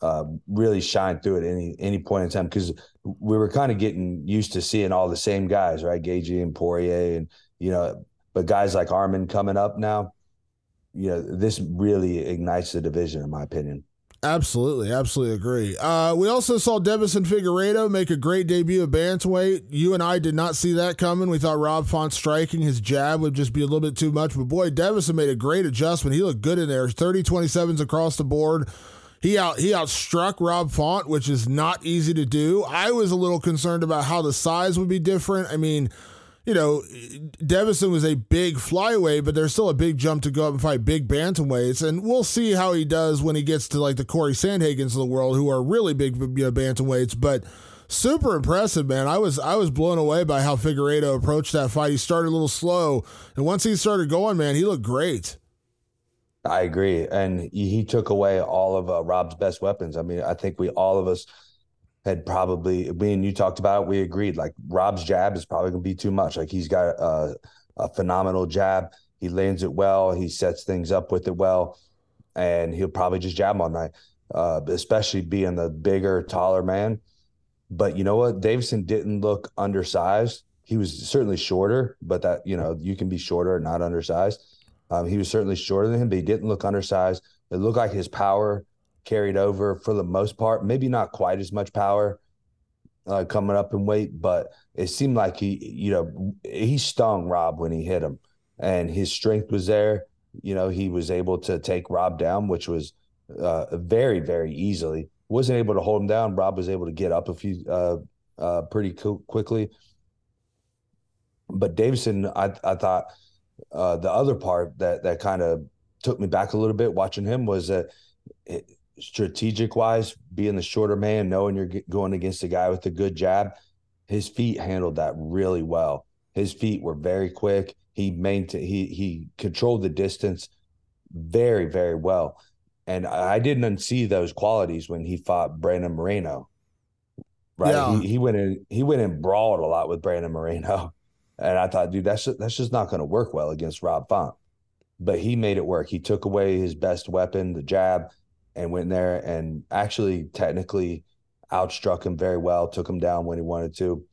uh, really shine through at any any point in time because we were kind of getting used to seeing all the same guys, right? Gaethje and Poirier, and you know, but guys like Arman coming up now, you know, this really ignites the division, in my opinion. Absolutely, absolutely agree. Uh, we also saw Deiveson Figueiredo make a great debut at bantamweight. You and I did not see that coming. We thought Rob Font striking his jab would just be a little bit too much, but boy, Deiveson made a great adjustment. He looked good in there. 30 27s across the board. He out he outstruck Rob Font, which is not easy to do. I was a little concerned about how the size would be different. I mean, you know, Deiveson was a big flyweight, but there's still a big jump to go up and fight big bantamweights, and we'll see how he does when he gets to like the Corey Sandhagens of the world, who are really big you know, bantamweights. But super impressive, man. I was I was blown away by how Figueiredo approached that fight. He started a little slow, and once he started going, man, he looked great. I agree, and he, he took away all of uh, Rob's best weapons. I mean, I think we all of us had probably me and you talked about it. We agreed like Rob's jab is probably going to be too much. Like he's got a, a phenomenal jab. He lands it well. He sets things up with it well, and he'll probably just jab all night. Uh, especially being the bigger, taller man. But you know what? Deiveson didn't look undersized. He was certainly shorter, but that you know you can be shorter and not undersized. Um, he was certainly shorter than him, but he didn't look undersized. It looked like his power carried over for the most part. Maybe not quite as much power uh, coming up in weight, but it seemed like he, you know, he stung Rob when he hit him, and his strength was there. You know, he was able to take Rob down, which was uh, very, very easily. Wasn't able to hold him down. Rob was able to get up a few uh, uh, pretty co- quickly. But Deiveson, I, I thought uh, the other part that that kind of took me back a little bit watching him was that it, strategic wise, being the shorter man, knowing you're going against a guy with a good jab, his feet handled that really well. His feet were very quick. He maintained he he controlled the distance very very well, and I didn't see those qualities when he fought Brandon Moreno. Right, Yeah. he, he went in he went in brawled a lot with Brandon Moreno, and I thought, dude, that's just, that's just not going to work well against Rob Font. But he made it work. He took away his best weapon, the jab, and went in there and actually technically outstruck him very well, took him down when he wanted to.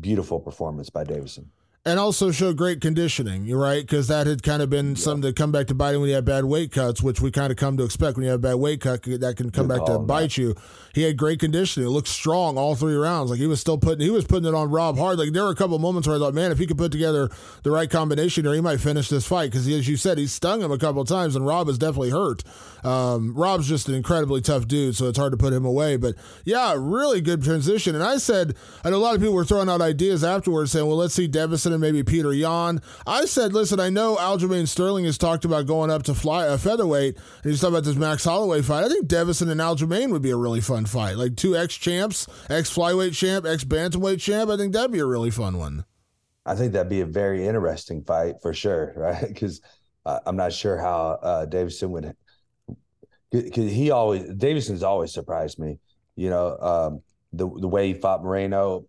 Beautiful performance by Deiveson. And also show great conditioning. You're right because that had kind of been something to come back to bite him when you have bad weight cuts, which we kind of come to expect when you have a bad weight cut that can come Good back to bite you. He had great conditioning. It looked strong all three rounds. Like he was still putting he was putting it on Rob hard. Like there were a couple of moments where I thought, man, if he could put together the right combination, or he might finish this fight because as you said, he stung him a couple of times, and Rob is definitely hurt. Um, Rob's just an incredibly tough dude, so it's hard to put him away. But yeah, really good transition. And I said, I know a lot of people were throwing out ideas afterwards saying, well, let's see Deiveson and maybe Petr Yan. I said, listen, I know Aljamain Sterling has talked about going up to fly a featherweight, and he's talking about this Max Holloway fight. I think Deiveson and Aljamain would be a really fun fight. Like two ex champs, ex flyweight champ, ex bantamweight champ. I think that'd be a really fun one. I think that'd be a very interesting fight for sure, right? Because uh, I'm not sure how uh, Deiveson would. Because he always Deiveson's always surprised me. You know, um, the the way he fought Moreno,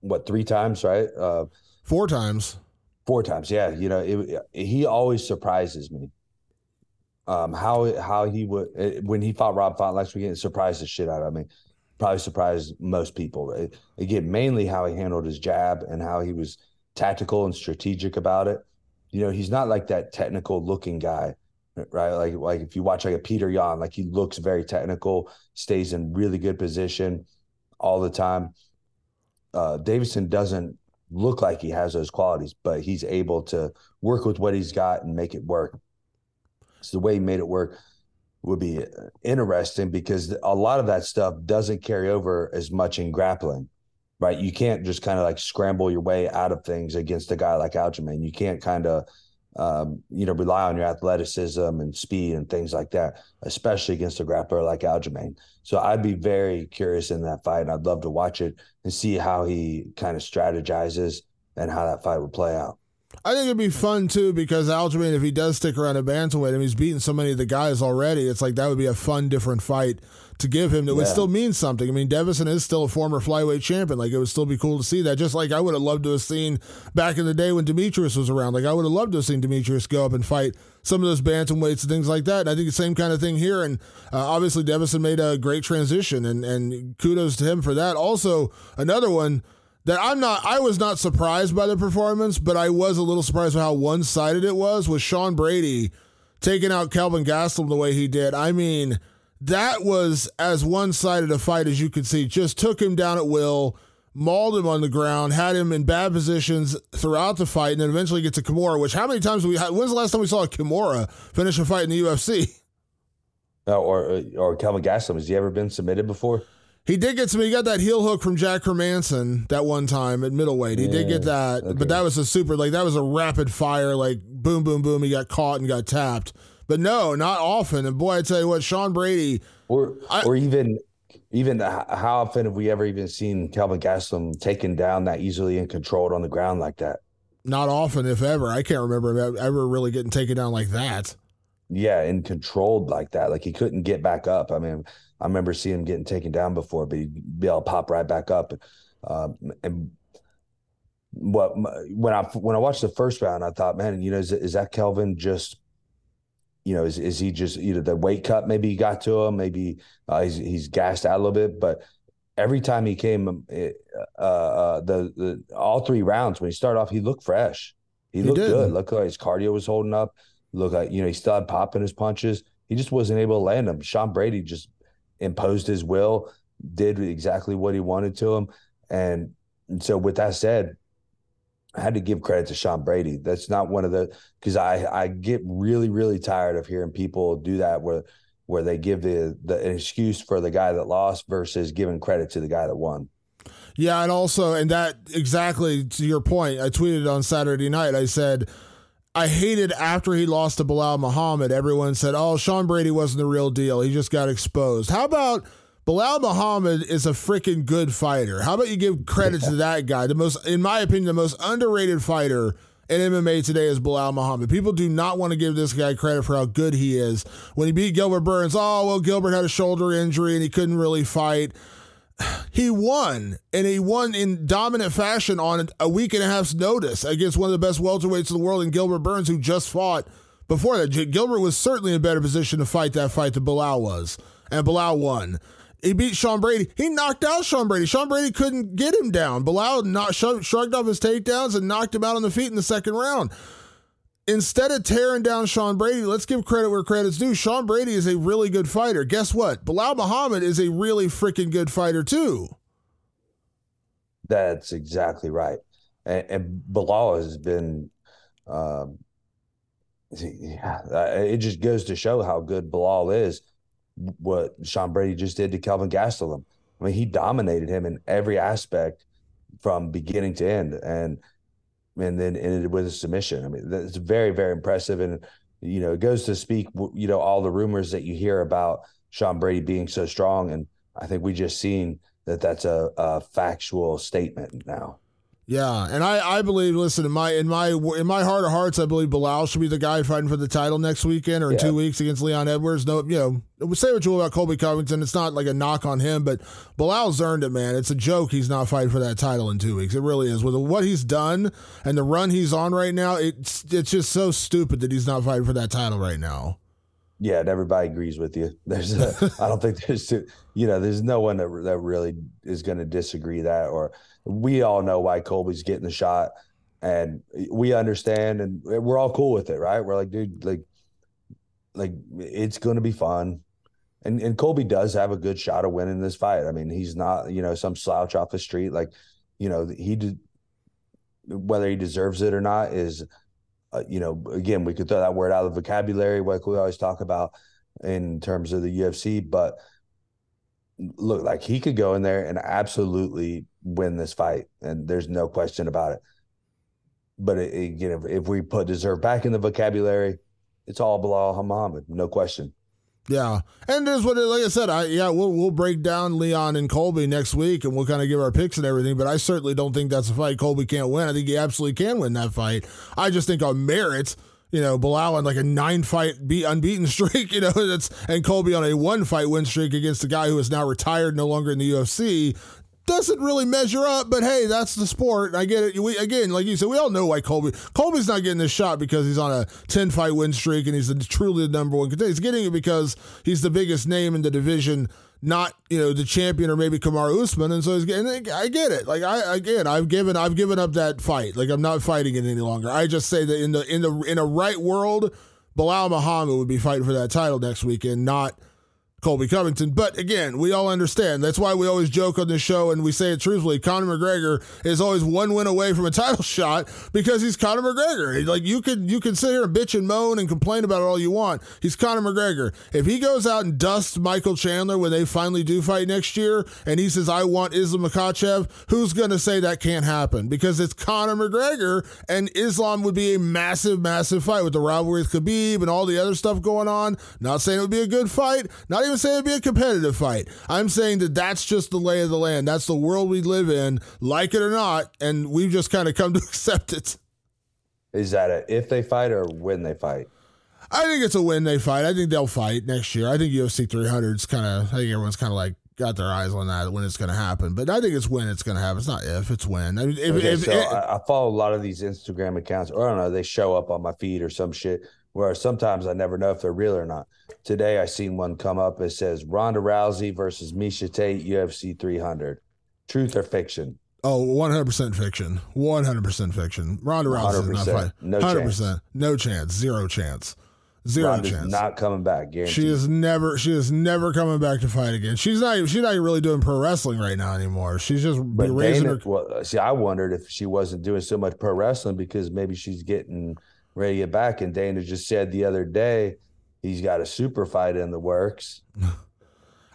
what three times, right? Uh, Four times. Four times, yeah. You know, it, he always surprises me. Um, how how he would eh, when he fought Rob Font last weekend, it surprised the shit out of me. Probably surprised most people. Again, mainly how he handled his jab and how he was tactical and strategic about it. You know, he's not like that technical looking guy, right? Like like if you watch like a Petr Yan, like he looks very technical, stays in really good position all the time. Uh, Deiveson doesn't look like he has those qualities, but he's able to work with what he's got and make it work. So the way he made it work would be uh, interesting because a lot of that stuff doesn't carry over as much in grappling, right? You can't just kind of like scramble your way out of things against a guy like Aljamain. You can't kind of um, you know, rely on your athleticism and speed and things like that, especially against a grappler like Aljamain. So I'd be very curious in that fight, and I'd love to watch it and see how he kind of strategizes and how that fight would play out. I think it'd be fun too because Aljamain, if he does stick around at bantamweight, I mean, he's beaten so many of the guys already. It's like that would be a fun, different fight to give him that yeah. would still mean something. I mean, Deiveson is still a former flyweight champion. Like it would still be cool to see that. Just like I would have loved to have seen back in the day when Demetrious was around. Like I would have loved to have seen Demetrious go up and fight some of those bantamweights and things like that. And I think the same kind of thing here. And uh, obviously, Deiveson made a great transition, and and kudos to him for that. Also, another one that I'm not I was not surprised by the performance, but I was a little surprised by how one sided it was was Sean Brady taking out Kelvin Gastelum the way he did. I mean, that was as one sided a fight as you could see. Just took him down at will, mauled him on the ground, had him in bad positions throughout the fight, and then eventually get to Kimura, which how many times we had when's the last time we saw a Kimura finish a fight in the UFC? Uh, or or Kelvin Gastelum, has he ever been submitted before? He did get some. He got that heel hook from Jack Hermansson that one time at middleweight. He yeah, did get that, okay. but that was a super like that was a rapid fire like boom, boom, boom. He got caught and got tapped. But no, not often. And boy, I tell you what, Sean Brady, or I, or even even how often have we ever even seen Kelvin Gastelum taken down that easily and controlled on the ground like that? Not often, if ever. I can't remember ever really getting taken down like that. Yeah, and controlled like that. Like he couldn't get back up. I mean, I remember seeing him getting taken down before, but he'd be able to pop right back up. Um, and what when I when I watched the first round, I thought, man, you know, is, is that Kelvin just, you know, is is he just either the weight cut maybe he got to him, maybe uh, he's he's gassed out a little bit, but every time he came, um, uh, uh, the the all three rounds when he started off, he looked fresh. He, he looked did. good. Looked like his cardio was holding up. Looked like you know he still had pop in his punches. He just wasn't able to land them. Sean Brady just imposed his will, did exactly what he wanted to him. And, and so, with that said, I had to give credit to Sean Brady. That's not one of the because I I get really really tired of hearing people do that where where they give the the excuse for the guy that lost versus giving credit to the guy that won. Yeah, and also and that exactly to your point. I tweeted on Saturday night. I said I hated after he lost to Belal Muhammad, everyone said, oh, Sean Brady wasn't the real deal. He just got exposed. How about Belal Muhammad is a freaking good fighter? How about you give credit to that guy? The most, in my opinion, the most underrated fighter in MMA today is Belal Muhammad. People do not want to give this guy credit for how good he is. When he beat Gilbert Burns, oh, well, Gilbert had a shoulder injury and he couldn't really fight he won, and he won in dominant fashion on a week and a half's notice against one of the best welterweights in the world in Gilbert Burns, who just fought before that. Gilbert was certainly in a better position to fight that fight than Belal was, and Belal won. He beat Sean Brady. He knocked out Sean Brady. Sean Brady couldn't get him down. Belal not, shrugged off his takedowns and knocked him out on the feet in the second round instead of tearing down Sean Brady, let's give credit where credit's due. Sean Brady is a really good fighter. Guess what? Belal Muhammad is a really freaking good fighter too. That's exactly right. And, and Belal has been, um, yeah, it just goes to show how good Belal is. What Sean Brady just did to Kelvin Gastelum. I mean, he dominated him in every aspect from beginning to end. And and then ended with a submission. I mean, that's very, very impressive. And, you know, it goes to speak, you know, all the rumors that you hear about Sean Brady being so strong. And I think we just seen that that's a, a factual statement now. Yeah, and I, I believe. Listen, in my in my in my heart of hearts, I believe Belal should be the guy fighting for the title next weekend or in yeah. two weeks against Leon Edwards. No, you know, say what you will about Colby Covington. It's not like a knock on him, but Belal's earned it, man. It's a joke he's not fighting for that title in two weeks. It really is. With what he's done and the run he's on right now, it's it's just so stupid that he's not fighting for that title right now. Yeah, and everybody agrees with you. There's, a, I don't think there's, you know, there's no one that that really is going to disagree that or we all know why Colby's getting the shot, and we understand, and we're all cool with it, right? We're like, dude, like, like it's to be fun. And, and Colby does have a good shot of winning this fight. I mean, he's not, you know, some slouch off the street. Like, you know, he did, whether he deserves it or not is, uh, you know, again, we could throw that word out of the vocabulary, like we always talk about in terms of the UFC. But look, like he could go in there and absolutely win this fight, and there's no question about it. but it, again, if, if we put deserve back in the vocabulary, it's all Belal Muhammad, no question. Yeah, and there's what, like I said, I yeah, we'll we'll break down Leon and Colby next week, and we'll kind of give our picks and everything. But I certainly don't think that's a fight Colby can't win. I think he absolutely can win that fight. I just think on merit, you know, Belal on like a nine fight beat unbeaten streak, you know, that's and Colby on a one fight win streak against a guy who is now retired, no longer in the UFC doesn't really measure up, but hey, that's the sport. I get it. We, again, like you said, we all know why Colby. Colby's not getting this shot because he's on a 10 fight win streak and he's truly the number one contender. He's getting it because he's the biggest name in the division, not, you know, the champion or maybe Kamaru Usman. And so he's getting, I get it. Like, I, again, I've given, I've given up that fight. Like, I'm not fighting it any longer. I just say that in the, in the, in a right world, Belal Muhammad would be fighting for that title next weekend, not Colby Covington. But again, we all understand. That's why we always joke on this show and we say it truthfully. Conor McGregor is always one win away from a title shot because he's Conor McGregor. Like you can you can sit here and bitch and moan and complain about it all you want. He's Conor McGregor. If he goes out and dusts Michael Chandler when they finally do fight next year and he says, I want Islam Makhachev, who's gonna say that can't happen? Because it's Conor McGregor and Islam would be a massive, massive fight with the rivalry with Khabib and all the other stuff going on. Not saying it would be a good fight, not even saying it'd be a competitive fight. I'm saying that that's just the lay of the land. That's the world we live in, like it or not, and we've just kind of come to accept it. Is that a if they fight or when they fight? I think it's a when they fight. I think they'll fight next year. I think UFC 300 is kind of. I think everyone's kind of like got their eyes on that when it's going to happen. But I think it's when it's going to happen. It's not if, it's when. I mean, if, okay, if, so if, I, I follow a lot of these Instagram accounts, or I don't know, they show up on my feed or some shit where sometimes I never know if they're real or not. Today I seen one come up. It says Ronda Rousey versus Miesha Tate UFC 300. Truth or fiction? Oh, 100% fiction. 100% fiction. Ronda Rousey is not fighting. No 100%. chance. No chance. Zero chance. Zero Ronda's chance. not coming back. Guaranteed. she is never she is never coming back to fight again. She's not she's not even really doing pro wrestling right now anymore. She's just But raising Dana, her well, see, I wondered if she wasn't doing so much pro wrestling because maybe she's getting ready to get back. And Dana just said the other day he's got a super fight in the works.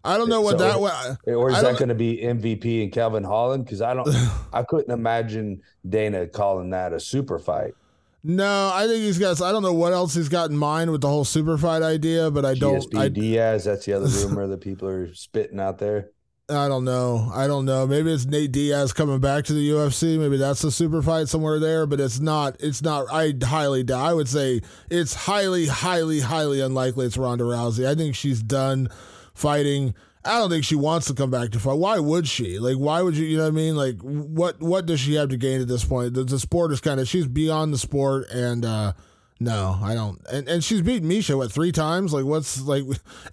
I don't know what So- that was. Or is I that going to be MVP and Calvin Holland? Because I don't, I couldn't imagine Dana calling that a super fight. No, I think he's got I don't know what else he's got in mind with the whole super fight idea, but I don't GSP I, Diaz, that's the other rumor that people are spitting out there. I don't know. I don't know. Maybe it's Nate Diaz coming back to the UFC. Maybe that's a super fight somewhere there, but it's not. It's not. I highly doubt. I would say it's highly, highly, highly unlikely it's Ronda Rousey. I think she's done fighting. I don't think she wants to come back to fight. Why would she? Like, why would you? You know what I mean? Like, what what does she have to gain at this point? The, the sport is kind of she's beyond the sport, and uh no, I don't. And and she's beaten Miesha what three times? Like what's like?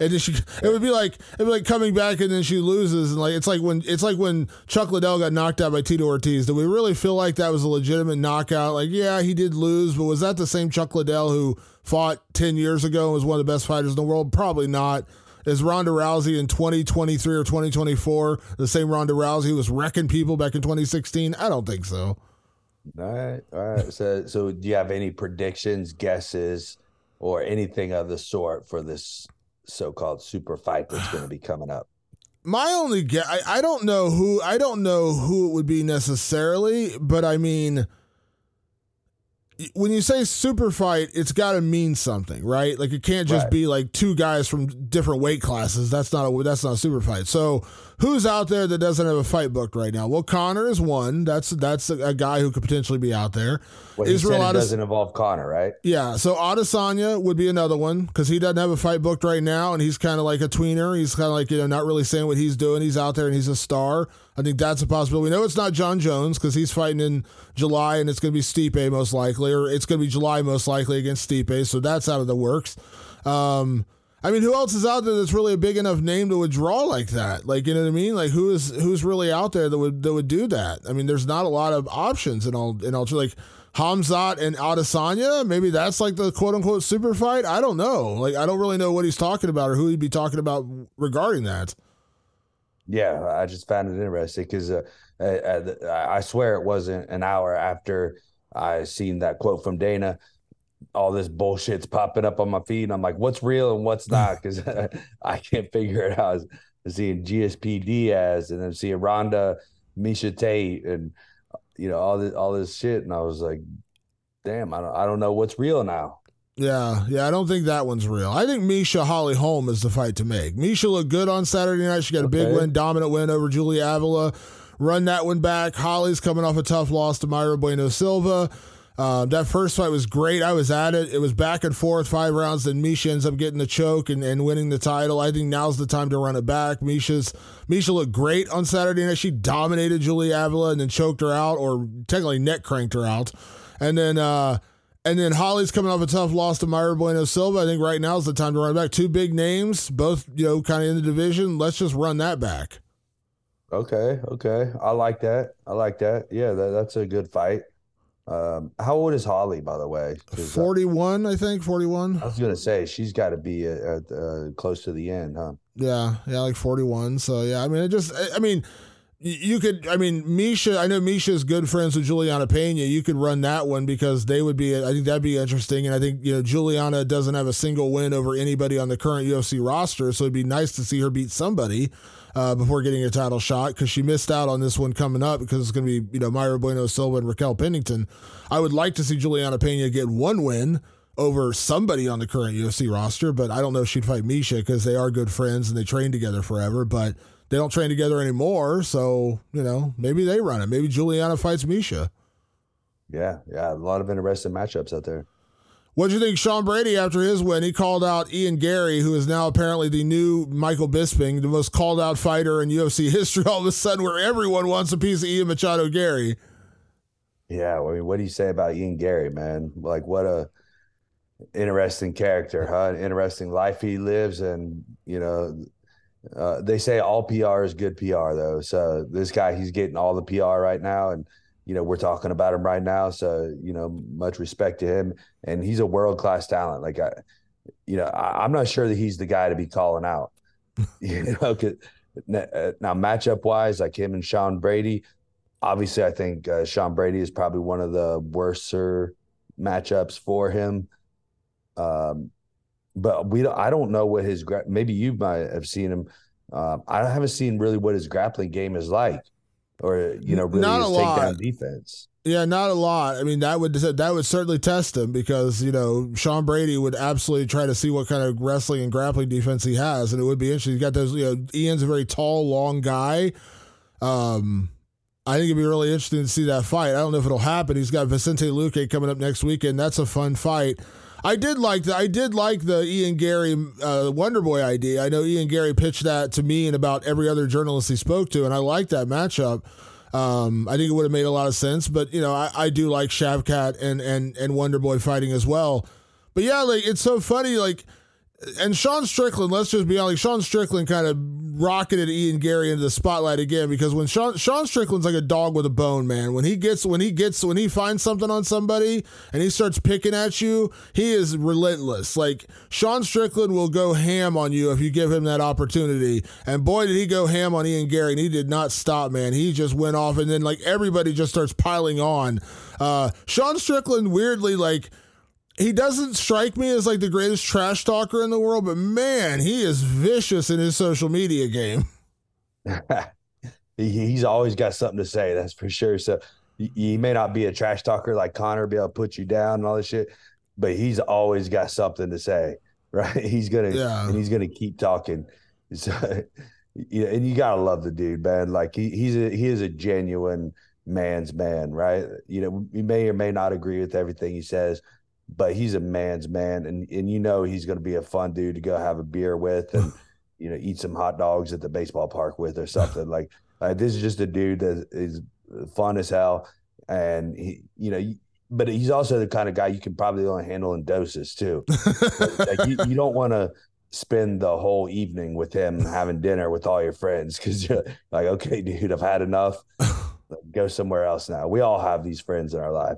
And then she it would be like it would be like coming back and then she loses and like it's like when it's like when Chuck Liddell got knocked out by Tito Ortiz. Do we really feel like that was a legitimate knockout? Like yeah, he did lose, but was that the same Chuck Liddell who fought ten years ago and was one of the best fighters in the world? Probably not. Is Ronda Rousey in 2023 or 2024 the same Ronda Rousey who was wrecking people back in 2016? I don't think so. All right, all right. So, so do you have any predictions, guesses, or anything of the sort for this so-called super fight that's going to be coming up? my only guess I, I don't know who I don't know who it would be necessarily, but I mean when you say super fight, it's got to mean something, right? Like it can't just Right. be like two guys from different weight classes. That's not a that's not a super fight. So who's out there that doesn't have a fight booked right now? Well, Conor is one. That's that's a, a guy who could potentially be out there. Well, Israel said it Ades- doesn't involve Conor, right? yeah, so Adesanya would be another one because he doesn't have a fight booked right now, and he's kind of like a tweener. He's kind of like you know not really saying what he's doing. He's out there and he's a star. I think that's a possibility. We know it's not Jon Jones because he's fighting in July, and it's going to be Stipe most likely, or it's going to be July most likely against Stipe. So that's out of the works. Um, I mean, who else is out there that's really a big enough name to withdraw like that? Like, you know what I mean? Like, who is who's really out there that would that would do that? I mean, there's not a lot of options in all in all. Like Hamzat and Adesanya, maybe that's like the quote unquote super fight. I don't know. Like, I don't really know what he's talking about or who he'd be talking about regarding that. Yeah, I just found it interesting because uh, uh, uh, I swear it wasn't an hour after I seen that quote from Dana. All this bullshit's popping up on my feed, and I'm like, "What's real and what's not?" Because I can't figure it out. I'm seeing GSP Diaz, and then seeing Ronda, Miesha Tate, and you know all this all this shit, and I was like, damn, I don't, I don't know what's real now. Yeah, yeah, I don't think that one's real. I think Miesha Holly Holm is the fight to make. Miesha looked good on Saturday night. She got a big Okay. win, dominant win over Julia Avila. Run that one back. Holly's coming off a tough loss to Mayra Bueno Silva. Uh, that first fight was great. I was at it. It was back and forth, five rounds. Then Miesha ends up getting the choke and, and winning the title. I think now's the time to run it back. Miesha's Miesha looked great on Saturday night. She dominated Julia Avila and then choked her out, or technically neck cranked her out. And then uh, and then Holly's coming off a tough loss to Mayra Bueno Silva. I think right now is the time to run back. Two big names, both you know, kind of in the division. Let's just run that back. Okay, okay, I like that. I like that. Yeah, that, that's a good fight. Um, how old is Holly, by the way? Forty-one, I think. Forty-one. I was gonna say she's got to be at, at uh, close to the end, huh? Yeah, yeah, like 41. So, yeah, I mean, it just, I- I mean, you could, I mean, Miesha, I know Miesha's good friends with Juliana Pena. You could run that one because they would be, I think that'd be interesting. And I think, you know, Juliana doesn't have a single win over anybody on the current UFC roster. So it'd be nice to see her beat somebody uh, before getting a title shot because she missed out on this one coming up because it's going to be, you know, Mayra Bueno Silva and Raquel Pennington. I would like to see Juliana Pena get one win over somebody on the current UFC roster, but I don't know if she'd fight Miesha because they are good friends and they train together forever, but they don't train together anymore. So, you know, maybe they run it. Maybe Juliana fights Miesha. Yeah, yeah, a lot of interesting matchups out there. What do you think, Sean Brady, after his win? He called out Ian Garry, who is now apparently the new Michael Bisping, the most called out fighter in UFC history, all of a sudden, where everyone wants a piece of Ian Machado Garry. Yeah, I mean, what do you say about Ian Garry, man? Like, what a interesting character, huh? An interesting life he lives, and you know, uh, they say all PR is good PR, though. So this guy, he's getting all the PR right now, and you know, we're talking about him right now. So you know, much respect to him, and he's a world class talent. Like, I, you know, I, I'm not sure that he's the guy to be calling out. you know, uh, now matchup wise, like him and Sean Brady, obviously, I think uh, Sean Brady is probably one of the worser matchups for him. Um, but we don't, I don't know what his gra- maybe you might have seen him. Um, I haven't seen really what his grappling game is like, or you know, really Not his a lot. takedown defense. Yeah, not a lot. I mean, that would that would certainly test him because you know Sean Brady would absolutely try to see what kind of wrestling and grappling defense he has, and it would be interesting. He's got those. You know, Ian's a very tall, long guy. Um, I think it'd be really interesting to see that fight. I don't know if it'll happen. He's got Vicente Luque coming up next weekend. That's a fun fight. I did like the I did like the Ian Garry uh, Wonder Boy idea. I know Ian Garry pitched that to me and about every other journalist he spoke to, and I like that matchup. Um, I think it would have made a lot of sense, but you know, I, I do like Shavkat and and and Wonder Boy fighting as well. But yeah, like it's so funny, like and Sean Strickland, let's just be honest, Sean Strickland kind of rocketed Ian Garry into the spotlight again because when Sean Sean Strickland's like a dog with a bone, man. When he gets when he gets when he finds something on somebody and he starts picking at you, he is relentless. Like Sean Strickland will go ham on you if you give him that opportunity. And boy did he go ham on Ian Garry and he did not stop, man. He just went off and then like everybody just starts piling on. Uh Sean Strickland weirdly like he doesn't strike me as like the greatest trash talker in the world, but man, he is vicious in his social media game. he's always got something to say, that's for sure. So he, may not be a trash talker like Conor, be able to put you down and all this shit, but he's always got something to say, right? He's gonna Yeah. and he's gonna keep talking. So, yeah, and you gotta love the dude, man. Like he, he's a he is a genuine man's man, right? You know, we may or may not agree with everything he says, but he's a man's man, and and you know he's gonna be a fun dude to go have a beer with and you know eat some hot dogs at the baseball park with or something. like uh, this is just a dude that is fun as hell, and he you know. But he's also the kind of guy you can probably only handle in doses too. like you, you don't want to spend the whole evening with him having dinner with all your friends because you're like, okay, dude, I've had enough. Go somewhere else now. We all have these friends in our life.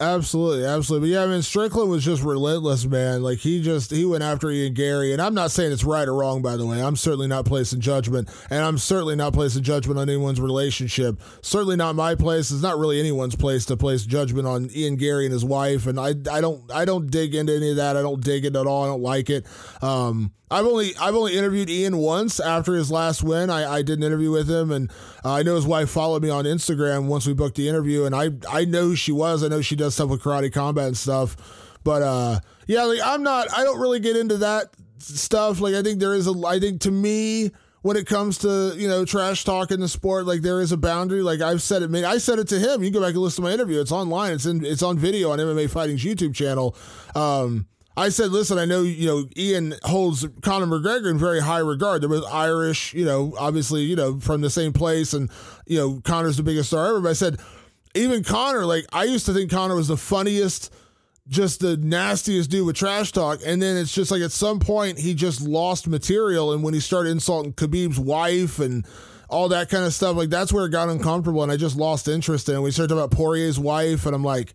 Absolutely, absolutely. But yeah, I mean, Strickland was just relentless, man. Like he just he went after Ian Garry, and I'm not saying it's right or wrong. By the way, I'm certainly not placing judgment, and I'm certainly not placing judgment on anyone's relationship. Certainly not my place. It's not really anyone's place to place judgment on Ian Garry and his wife. And I I don't I don't dig into any of that. I don't dig it at all. I don't like it. Um, I've only I've only interviewed Ian once after his last win. I, I did an interview with him, and uh, I know his wife followed me on Instagram once we booked the interview, and I I know who she was. I know she does stuff with karate combat and stuff. But uh, yeah, like I'm not. I don't really get into that stuff. Like I think there is a. I think to me when it comes to you know trash talk in the sport like there is a boundary like i've said it i said it to him you can go back and listen to my interview it's online it's in it's on video on mma fighting's youtube channel um, I said, listen, I know, you know, Ian holds Conor McGregor in very high regard. There was Irish, you know, obviously, you know, from the same place. And, you know, Conor's the biggest star ever. But I said, even Conor, like, I used to think Conor was the funniest, just the nastiest dude with trash talk. And then it's just like at some point he just lost material. And when he started insulting Khabib's wife and, all that kind of stuff. Like that's where it got uncomfortable, and I just lost interest in. it. We started talking about Poirier's wife, and I'm like,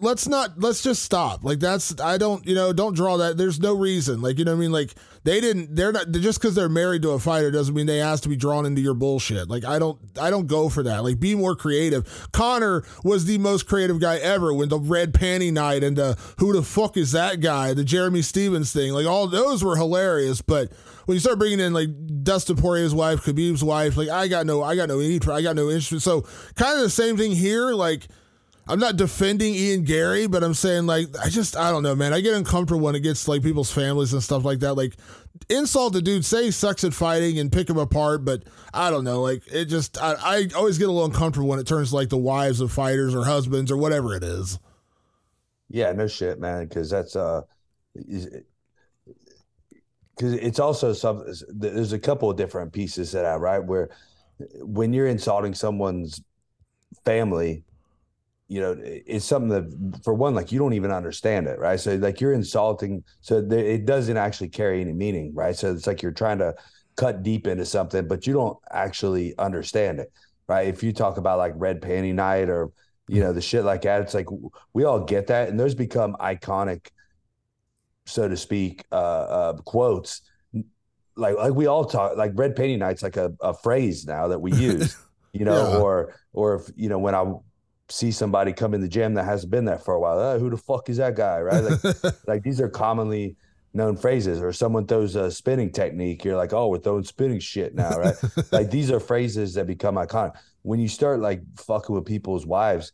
let's not let's just stop. Like that's i don't you know don't draw that. There's no reason. Like you know i mean? Like they didn't they're not just because they're married to a fighter doesn't mean they asked to be drawn into your bullshit. Like i don't i don't go for that. Like be more creative. Conor was the most creative guy ever when the red panty night and the who the fuck is that guy the jeremy stephens thing. Like all those were hilarious but when you start bringing in like Dustin Poirier's wife, Khabib's wife, like I got no, I got no I got no interest. So kind of the same thing here. Like I'm not defending Ian Garry, but I'm saying like I just I don't know, man. I get uncomfortable when it gets like people's families and stuff like that. Like insult the dude, say he sucks at fighting and pick him apart, but I don't know. Like it just I, I always get a little uncomfortable when it turns like the wives of fighters or husbands or whatever it is. Yeah, no shit, man. Because that's uh, because it's also some. There's a couple of different pieces that I right where when you're insulting someone's family you know it's something that for one like you don't even understand it right? So like you're insulting so it doesn't actually carry any meaning right? So it's like you're trying to cut deep into something but you don't actually understand it right? If you talk about like red panty night or you know the shit like that it's like we all get that and those become iconic so to speak uh, uh quotes. Like like we all talk like red panty night's like a, a phrase now that we use you know yeah. or or if you know when i see somebody come in the gym that hasn't been there for a while. Oh, who the fuck is that guy? Right? Like, like these are commonly known phrases. Or someone throws a spinning technique, you're like, oh, we're throwing spinning shit now, right? like these are phrases that become iconic. When you start like fucking with people's wives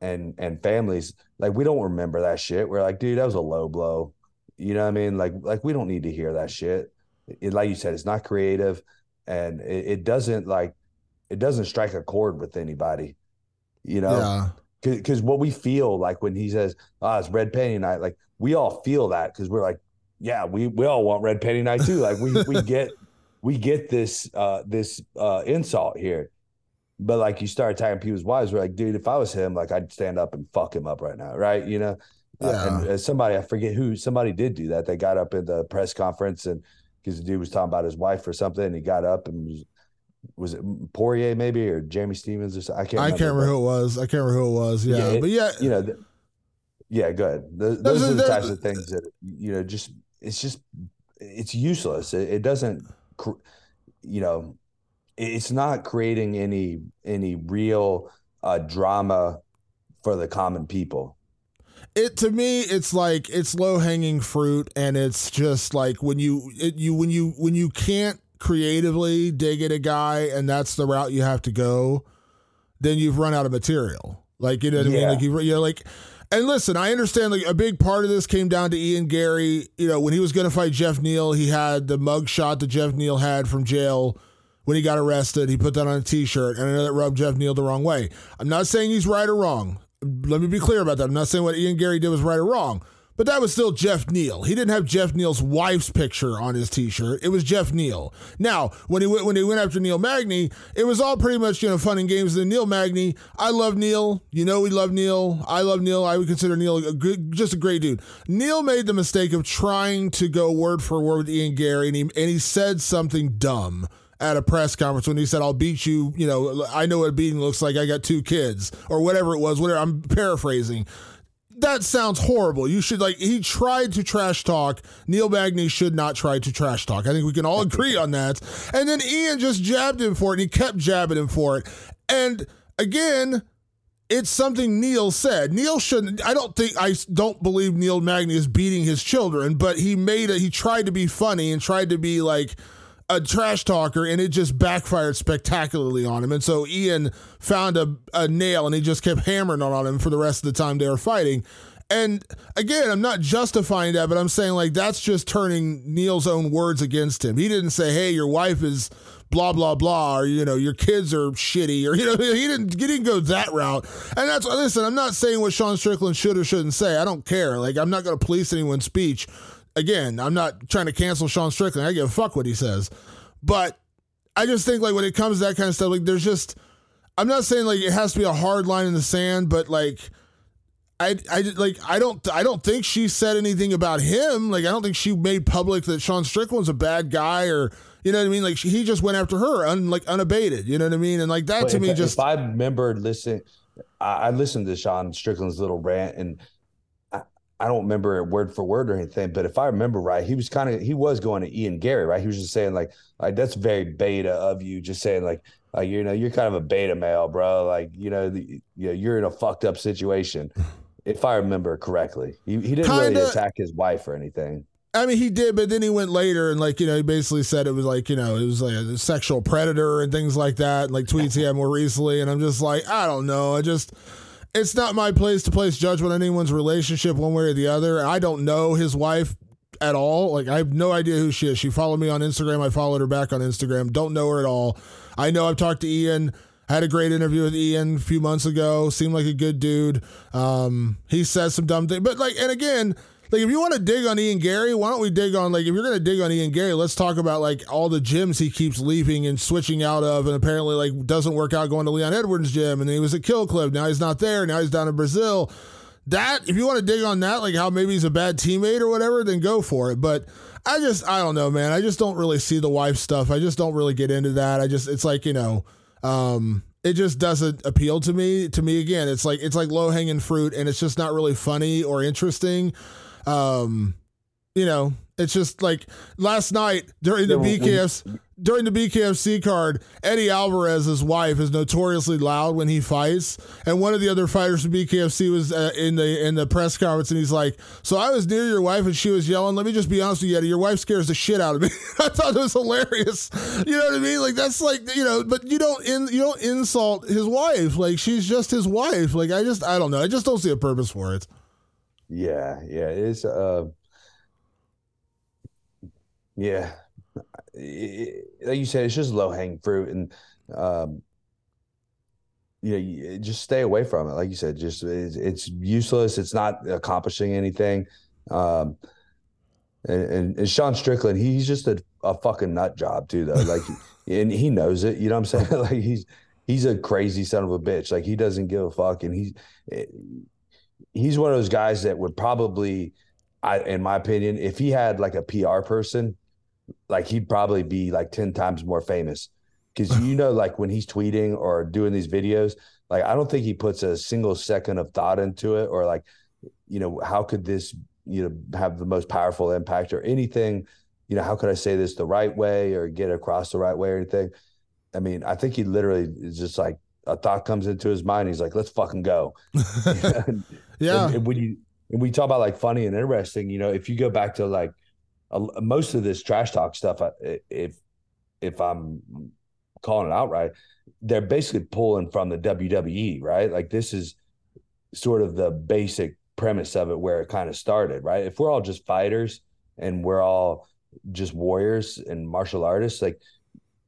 and and families, like we don't remember that shit. We're like, dude, that was a low blow. You know what I mean? Like like we don't need to hear that shit. It, like you said, it's not creative, and it, it doesn't like it doesn't strike a chord with anybody you know? Because what we feel like when he says, "Ah, oh, it's red panty night," like we all feel that because we're like, yeah, we we all want red panty night too. Like we we get we get this uh this uh insult here. But like you start attacking people's wives, we're like, dude, if I was him, like I'd stand up and fuck him up right now, right? You know, yeah. Uh, and uh, somebody I forget who somebody did do that. They got up in the press conference and because the dude was talking about his wife or something, and he got up and was was it Poirier maybe or Jamie Stevens or something? I can't. I can't remember who it was. I can't remember who it was. Yeah, yeah but yeah, you know, yeah, good. The, those are the types of things that you know. Just it's just it's useless. It, it doesn't, you know, it's not creating any any real uh, drama for the common people. It to me, it's like it's low hanging fruit, and it's just like when you it, you when you when you can't creatively dig at a guy and that's the route you have to go, then you've run out of material. Like you know what yeah. I mean? Like you you're like and listen, I understand like a big part of this came down to Ian Garry. You know, when he was gonna fight Jeff Neal, he had the mug shot that Jeff Neal had from jail when he got arrested. He put that on a t shirt, and I know that rubbed Jeff Neal the wrong way. I'm not saying he's right or wrong. Let me be clear about that. I'm not saying what Ian Garry did was right or wrong. But that was still Jeff Neal. He didn't have Jeff Neal's wife's picture on his T-shirt. It was Jeff Neal. Now, when he went when he went after Neil Magny, it was all pretty much you know fun and games. Then Neil Magny, I love Neil. You know we love Neil. I love Neil. I would consider Neil a good, just a great dude. Neil made the mistake of trying to go word for word with Ian Garry, and he and he said something dumb at a press conference when he said, I'll beat you. You know, I know what a beating looks like. I got two kids or whatever it was, whatever. I'm paraphrasing that sounds horrible. You should like he tried to trash talk. Neil Magny should not try to trash talk. I think we can all agree on that. And then Ian just jabbed him for it and he kept jabbing him for it. And again, it's something Neil said. Neil shouldn't. I don't think I don't believe Neil Magny is beating his children, but he made it. He tried to be funny and tried to be like a trash talker, and it just backfired spectacularly on him. And so Ian found a, a nail, and he just kept hammering on him for the rest of the time they were fighting. And again, I'm not justifying that, but I'm saying like that's just turning Neil's own words against him. He didn't say, "Hey, your wife is." blah blah blah or you know your kids are shitty or you know he didn't he didn't go that route and that's listen i'm not saying what sean strickland should or shouldn't say i don't care like i'm not going to police anyone's speech again i'm not trying to cancel sean strickland i give a fuck what he says but i just think like when it comes to that kind of stuff like there's just i'm not saying like it has to be a hard line in the sand but like I, I like I don't I don't think she said anything about him. Like I don't think she made public that Sean Strickland's a bad guy or you know what I mean. Like she, he just went after her un, like unabated. You know what I mean? And like that but to if, me just if I remember listen, I, I, listened to Sean Strickland's little rant and. I, don't remember it word for word or anything, but if I remember right, he was kind of he was going to Ian Garry, right? He was just saying like like that's very beta of you, just saying like like you know you're kind of a beta male, bro. Like you know the, you know you're in a fucked up situation if I remember correctly. He, he didn't Kinda, really attack his wife or anything. I mean, he did, but then he went later and like you know he basically said it was like you know it was like a sexual predator and things like that, and like tweets he had more recently, and I'm just like I don't know, I just it's not my place to place judgment on anyone's relationship one way or the other. I don't know his wife at all. Like I have no idea who she is. She followed me on Instagram. I followed her back on Instagram. Don't know her at all. I know I've talked to Ian. Had a great interview with Ian a few months ago. Seemed like a good dude. Um, he says some dumb things, but like, and again, like if you want to dig on Ian Garry, why don't we dig on like if you're gonna dig on Ian Garry, let's talk about like all the gyms he keeps leaving and switching out of, and apparently like doesn't work out going to Leon Edwards' gym, and then he was at Kill Cliff, Now he's not there. Now he's down in Brazil. That if you want to dig on that, like how maybe he's a bad teammate or whatever, then go for it. But I just I don't know, man. I just don't really see the wife stuff. I just don't really get into that. I just it's like you know um, it just doesn't appeal to me. To me, again, it's like it's like low hanging fruit, and it's just not really funny or interesting. Um, you know, it's just like last night during the BKFC during the BKFC card, Eddie Alvarez's wife is notoriously loud when he fights, and one of the other fighters from BKFC was uh, in the in the press conference, and he's like, "So I was near your wife, and she was yelling. Let me just be honest with you, Eddie, your wife scares the shit out of me." I thought it was hilarious. You know what I mean? Like that's like you know, but you don't in, you don't insult his wife. Like she's just his wife. Like I just I don't know. I just don't see a purpose for it. Yeah, yeah, it's uh yeah, it, like you said, it's just low hanging fruit, and um, you know, you, just stay away from it. Like you said, just it's, it's useless. It's not accomplishing anything. Um, and, and, and, Sean Strickland, he's just a, a fucking nut job too, though. Like, and he knows it. You know what I'm saying? like he's he's a crazy son of a bitch. Like he doesn't give a fuck, and he's eh, he's one of those guys that would probably, I, in my opinion, if he had like a PR person like he'd probably be like 10 times more famous. Because you know like when he's tweeting or doing these videos like i don't think he puts a single second of thought into it or like you know how could this you know have the most powerful impact or anything? You know how could i say this the right way or get across the right way or anything? I mean i think he literally is just like a thought comes into his mind. He's like let's fucking go yeah and, and when you and we talk about like funny and interesting you know if you go back to like most of this trash talk stuff, if if I'm calling it out right, they're basically pulling from the WWE, right? Like this is sort of the basic premise of it where it kind of started, right? If we're all just fighters and we're all just warriors and martial artists, like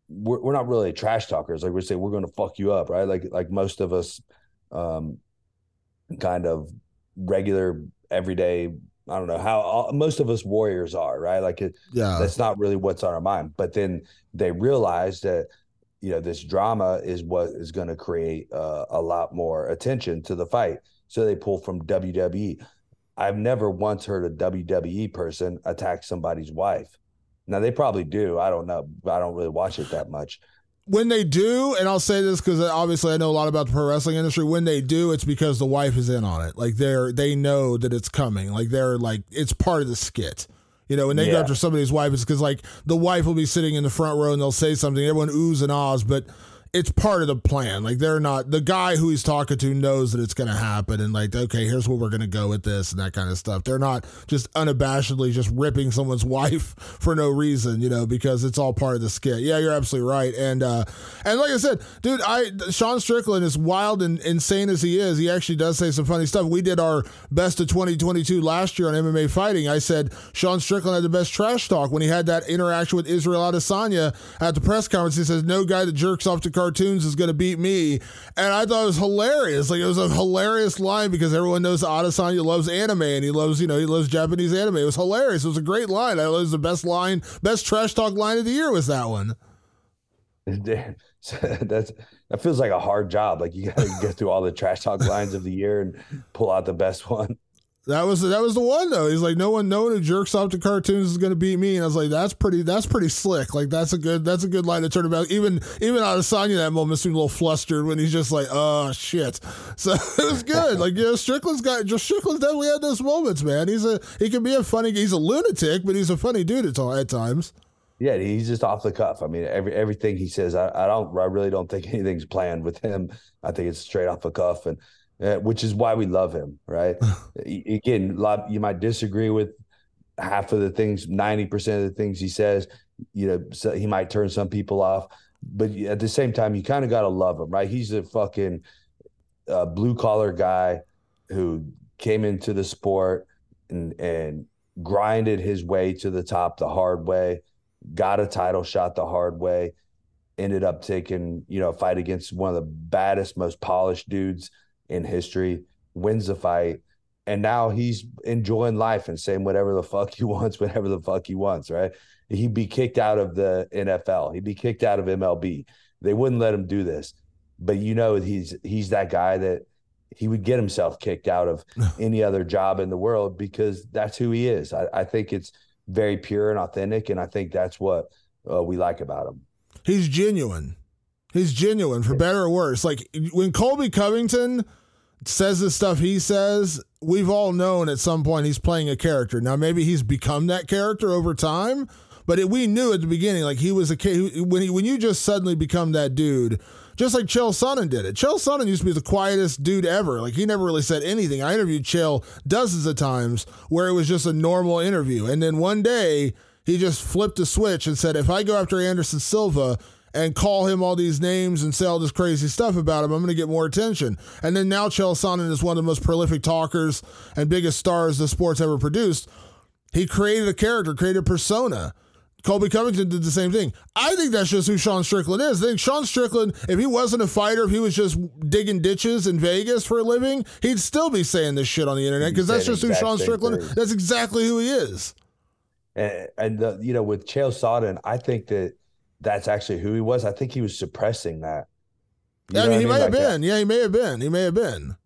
we're, we're not really trash talkers. Like we say, we're going to fuck you up, right? Like like most of us, um, kind of regular everyday I don't know how all, most of us warriors are, right? Like, it, yeah, that's not really what's on our mind. But then they realize that you know this drama is what is going to create uh, a lot more attention to the fight. So they pull from WWE. I've never once heard a WWE person attack somebody's wife. Now they probably do. I don't know. I don't really watch it that much when they do, and I'll say this because obviously I know a lot about the pro wrestling industry. When they do, it's because the wife is in on it. Like they're they know that it's coming. Like they're like it's part of the skit. You know, when they yeah. go after somebody's wife, it's because like the wife will be sitting in the front row and they'll say something. Everyone oohs and ahs, but it's part of the plan. Like they're not the guy who he's talking to knows that it's going to happen, and like okay, here's where we're going to go with this and that kind of stuff. They're not just unabashedly just ripping someone's wife for no reason, you know, because it's all part of the skit. Yeah, you're absolutely right, and uh, and like I said, dude, I Sean Strickland is wild and insane as he is. He actually does say some funny stuff. We did our best of 2022 last year on MMA fighting. I said Sean Strickland had the best trash talk when he had that interaction with Israel Adesanya at the press conference. He says no guy that jerks off to cartoons is going to beat me. And I thought it was hilarious. Like it was a hilarious line because everyone knows Adesanya loves anime and he loves, you know, he loves Japanese anime. It was hilarious. It was a great line. I it was the best line, best trash talk line of the year was that one. That's that feels like a hard job. Like you got to get through all the trash talk lines of the year and pull out the best one. That was that was the one though. He's like, no one, no one who jerks off to cartoons is going to beat me. And I was like, that's pretty, that's pretty slick. Like that's a good, that's a good line to turn about. Even even Adesanya that moment seemed a little flustered when he's just like, oh shit. So it was good. like you know, Strickland's got just Strickland's definitely had those moments, man. He's a he can be a funny, he's a lunatic, but he's a funny dude at, at times. Yeah, he's just off the cuff. I mean, every everything he says, I, I don't, I really don't think anything's planned with him. I think it's straight off the cuff, and which is why we love him, right? Again, lot, you might disagree with half of the things, 90% of the things he says, you know, so he might turn some people off, but at the same time, you kind of got to love him, right? He's a fucking uh, blue collar guy who came into the sport and, and grinded his way to the top the hard way, got a title shot the hard way, ended up taking, you know, a fight against one of the baddest, most polished dudes in history, wins the fight, and now he's enjoying life and saying whatever the fuck he wants, whatever the fuck he wants, right? He'd be kicked out of the NFL. He'd be kicked out of MLB. They wouldn't let him do this. But you know he's he's that guy that he would get himself kicked out of any other job in the world because that's who he is. I, I think it's very pure and authentic, and I think that's what uh, we like about him. He's genuine. He's genuine, for better or worse. Like when Colby Covington says the stuff he says, we've all known at some point he's playing a character. Now maybe he's become that character over time, but it, we knew at the beginning like he was a when he when you just suddenly become that dude. Just like Chael Sonnen did it. Chael Sonnen used to be the quietest dude ever. Like he never really said anything. I interviewed Chael dozens of times where it was just a normal interview. And then one day he just flipped a switch and said, if I go after Anderson Silva, and call him all these names and say all this crazy stuff about him, I'm going to get more attention. And then now Chael Sonnen is one of the most prolific talkers and biggest stars the sport's ever produced. He created a character, created a persona. Colby Covington did the same thing. I think that's just who Sean Strickland is. I think Sean Strickland, if he wasn't a fighter, if he was just digging ditches in Vegas for a living, he'd still be saying this shit on the internet because that's just who Sean Strickland. Thing. That's exactly who he is. And, and the, you know, with Chael Sonnen, I think that that's actually who he was. I think he was suppressing that. You yeah, I mean, he I mean? may like have been. That. Yeah, he may have been. He may have been.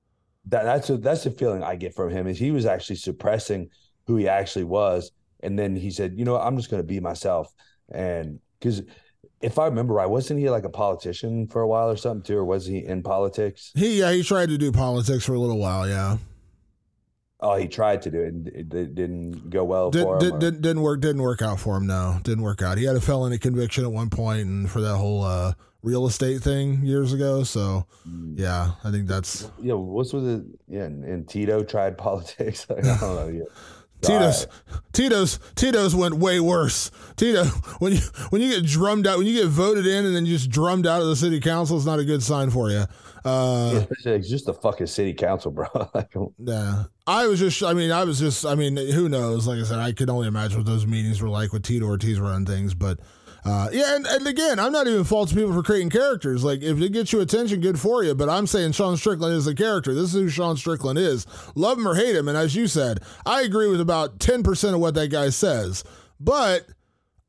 That that's a, that's the feeling I get from him is he was actually suppressing who he actually was, and then he said, you know, I'm just going to be myself, and because if I remember right, wasn't he like a politician for a while or something too, or was he in politics? He yeah, he tried to do politics for a little while. Yeah. Oh, he tried to do it and it didn't go well did, for him. Did, didn't work. Didn't work out for him. No, didn't work out. He had a felony conviction at one point, and for that whole uh, real estate thing years ago. So, mm. yeah, I think that's yeah. What was it? Yeah, and, and Tito tried politics. I don't know. Yeah. Tito's, Tito's, Tito's went way worse. Tito, when you when you get drummed out, when you get voted in, and then you just drummed out of the city council, is not a good sign for you. Uh, yeah, it's just the fucking city council, bro. yeah, I was just, I mean, I was just, I mean, who knows? Like I said, I could only imagine what those meetings were like with Tito Ortiz running things, but. Uh, yeah, and, and again, I'm not even faulting people for creating characters. Like, if it gets you attention, good for you. But I'm saying Sean Strickland is a character. This is who Sean Strickland is. Love him or hate him. And as you said, I agree with about 10% of what that guy says. But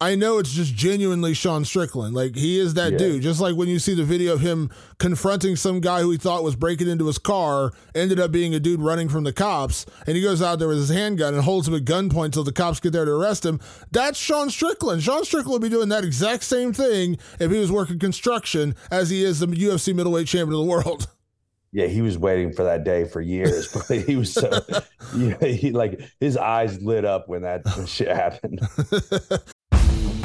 I know it's just genuinely Sean Strickland. Like he is that yeah. dude. Just like when you see the video of him confronting some guy who he thought was breaking into his car, ended up being a dude running from the cops, and he goes out there with his handgun and holds him at gunpoint until the cops get there to arrest him. That's Sean Strickland. Sean Strickland would be doing that exact same thing if he was working construction as he is the UFC middleweight champion of the world. Yeah, he was waiting for that day for years. But he was so, you know, he like his eyes lit up when that shit happened.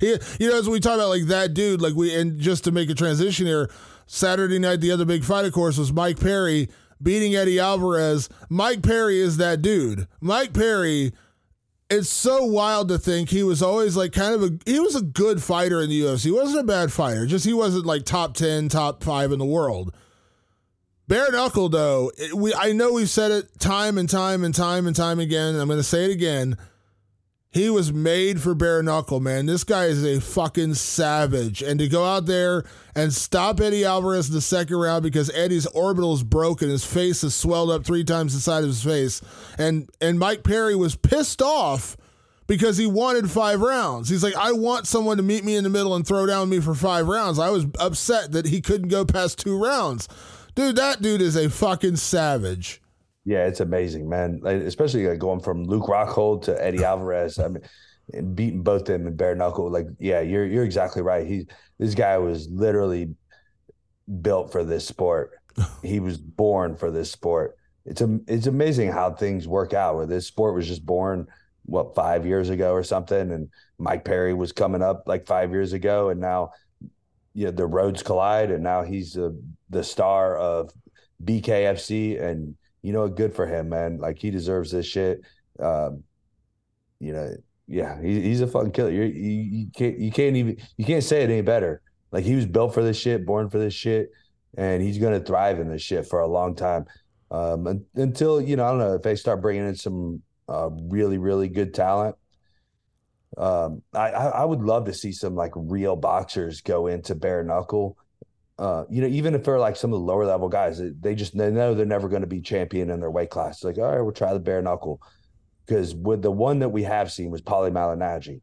You know, as we talk about like that dude, like we, and just to make a transition here, Saturday night, the other big fight, of course, was Mike Perry beating Eddie Alvarez. Mike Perry is that dude. Mike Perry, it's so wild to think he was always like kind of a, he was a good fighter in the UFC. He wasn't a bad fighter, just he wasn't like top 10, top five in the world. Bare knuckle, though, it, we I know we've said it time and time and time and time again. And I'm going to say it again. He was made for bare knuckle, man. This guy is a fucking savage. And to go out there and stop Eddie Alvarez in the second round because Eddie's orbital is broken, his face is swelled up three times the size of his face, and and Mike Perry was pissed off because he wanted five rounds. He's like, I want someone to meet me in the middle and throw down me for five rounds. I was upset that he couldn't go past two rounds. Dude, that dude is a fucking savage. Yeah, it's amazing, man. Like, especially like going from Luke Rockhold to Eddie Alvarez. I mean, and beating both of them in bare knuckle. Like, yeah, you're you're exactly right. He this guy was literally built for this sport. he was born for this sport. It's a, it's amazing how things work out. Where this sport was just born what five years ago or something, and Mike Perry was coming up like five years ago, and now you know the roads collide, and now he's the the star of BKFC, and you know, good for him, man. Like he deserves this shit. Um, you know, yeah, he, he's a fucking killer. You're, you you can't you can't even you can't say it any better. Like he was built for this shit, born for this shit, and he's gonna thrive in this shit for a long time. Um, until you know, I don't know if they start bringing in some uh, really really good talent. Um, I I would love to see some like real boxers go into bare knuckle uh, you know, even if they're like some of the lower level guys, they just they know they're never going to be champion in their weight class. It's like, all right, we'll try the bare knuckle. Because with the one that we have seen was Paulie Malignaggi.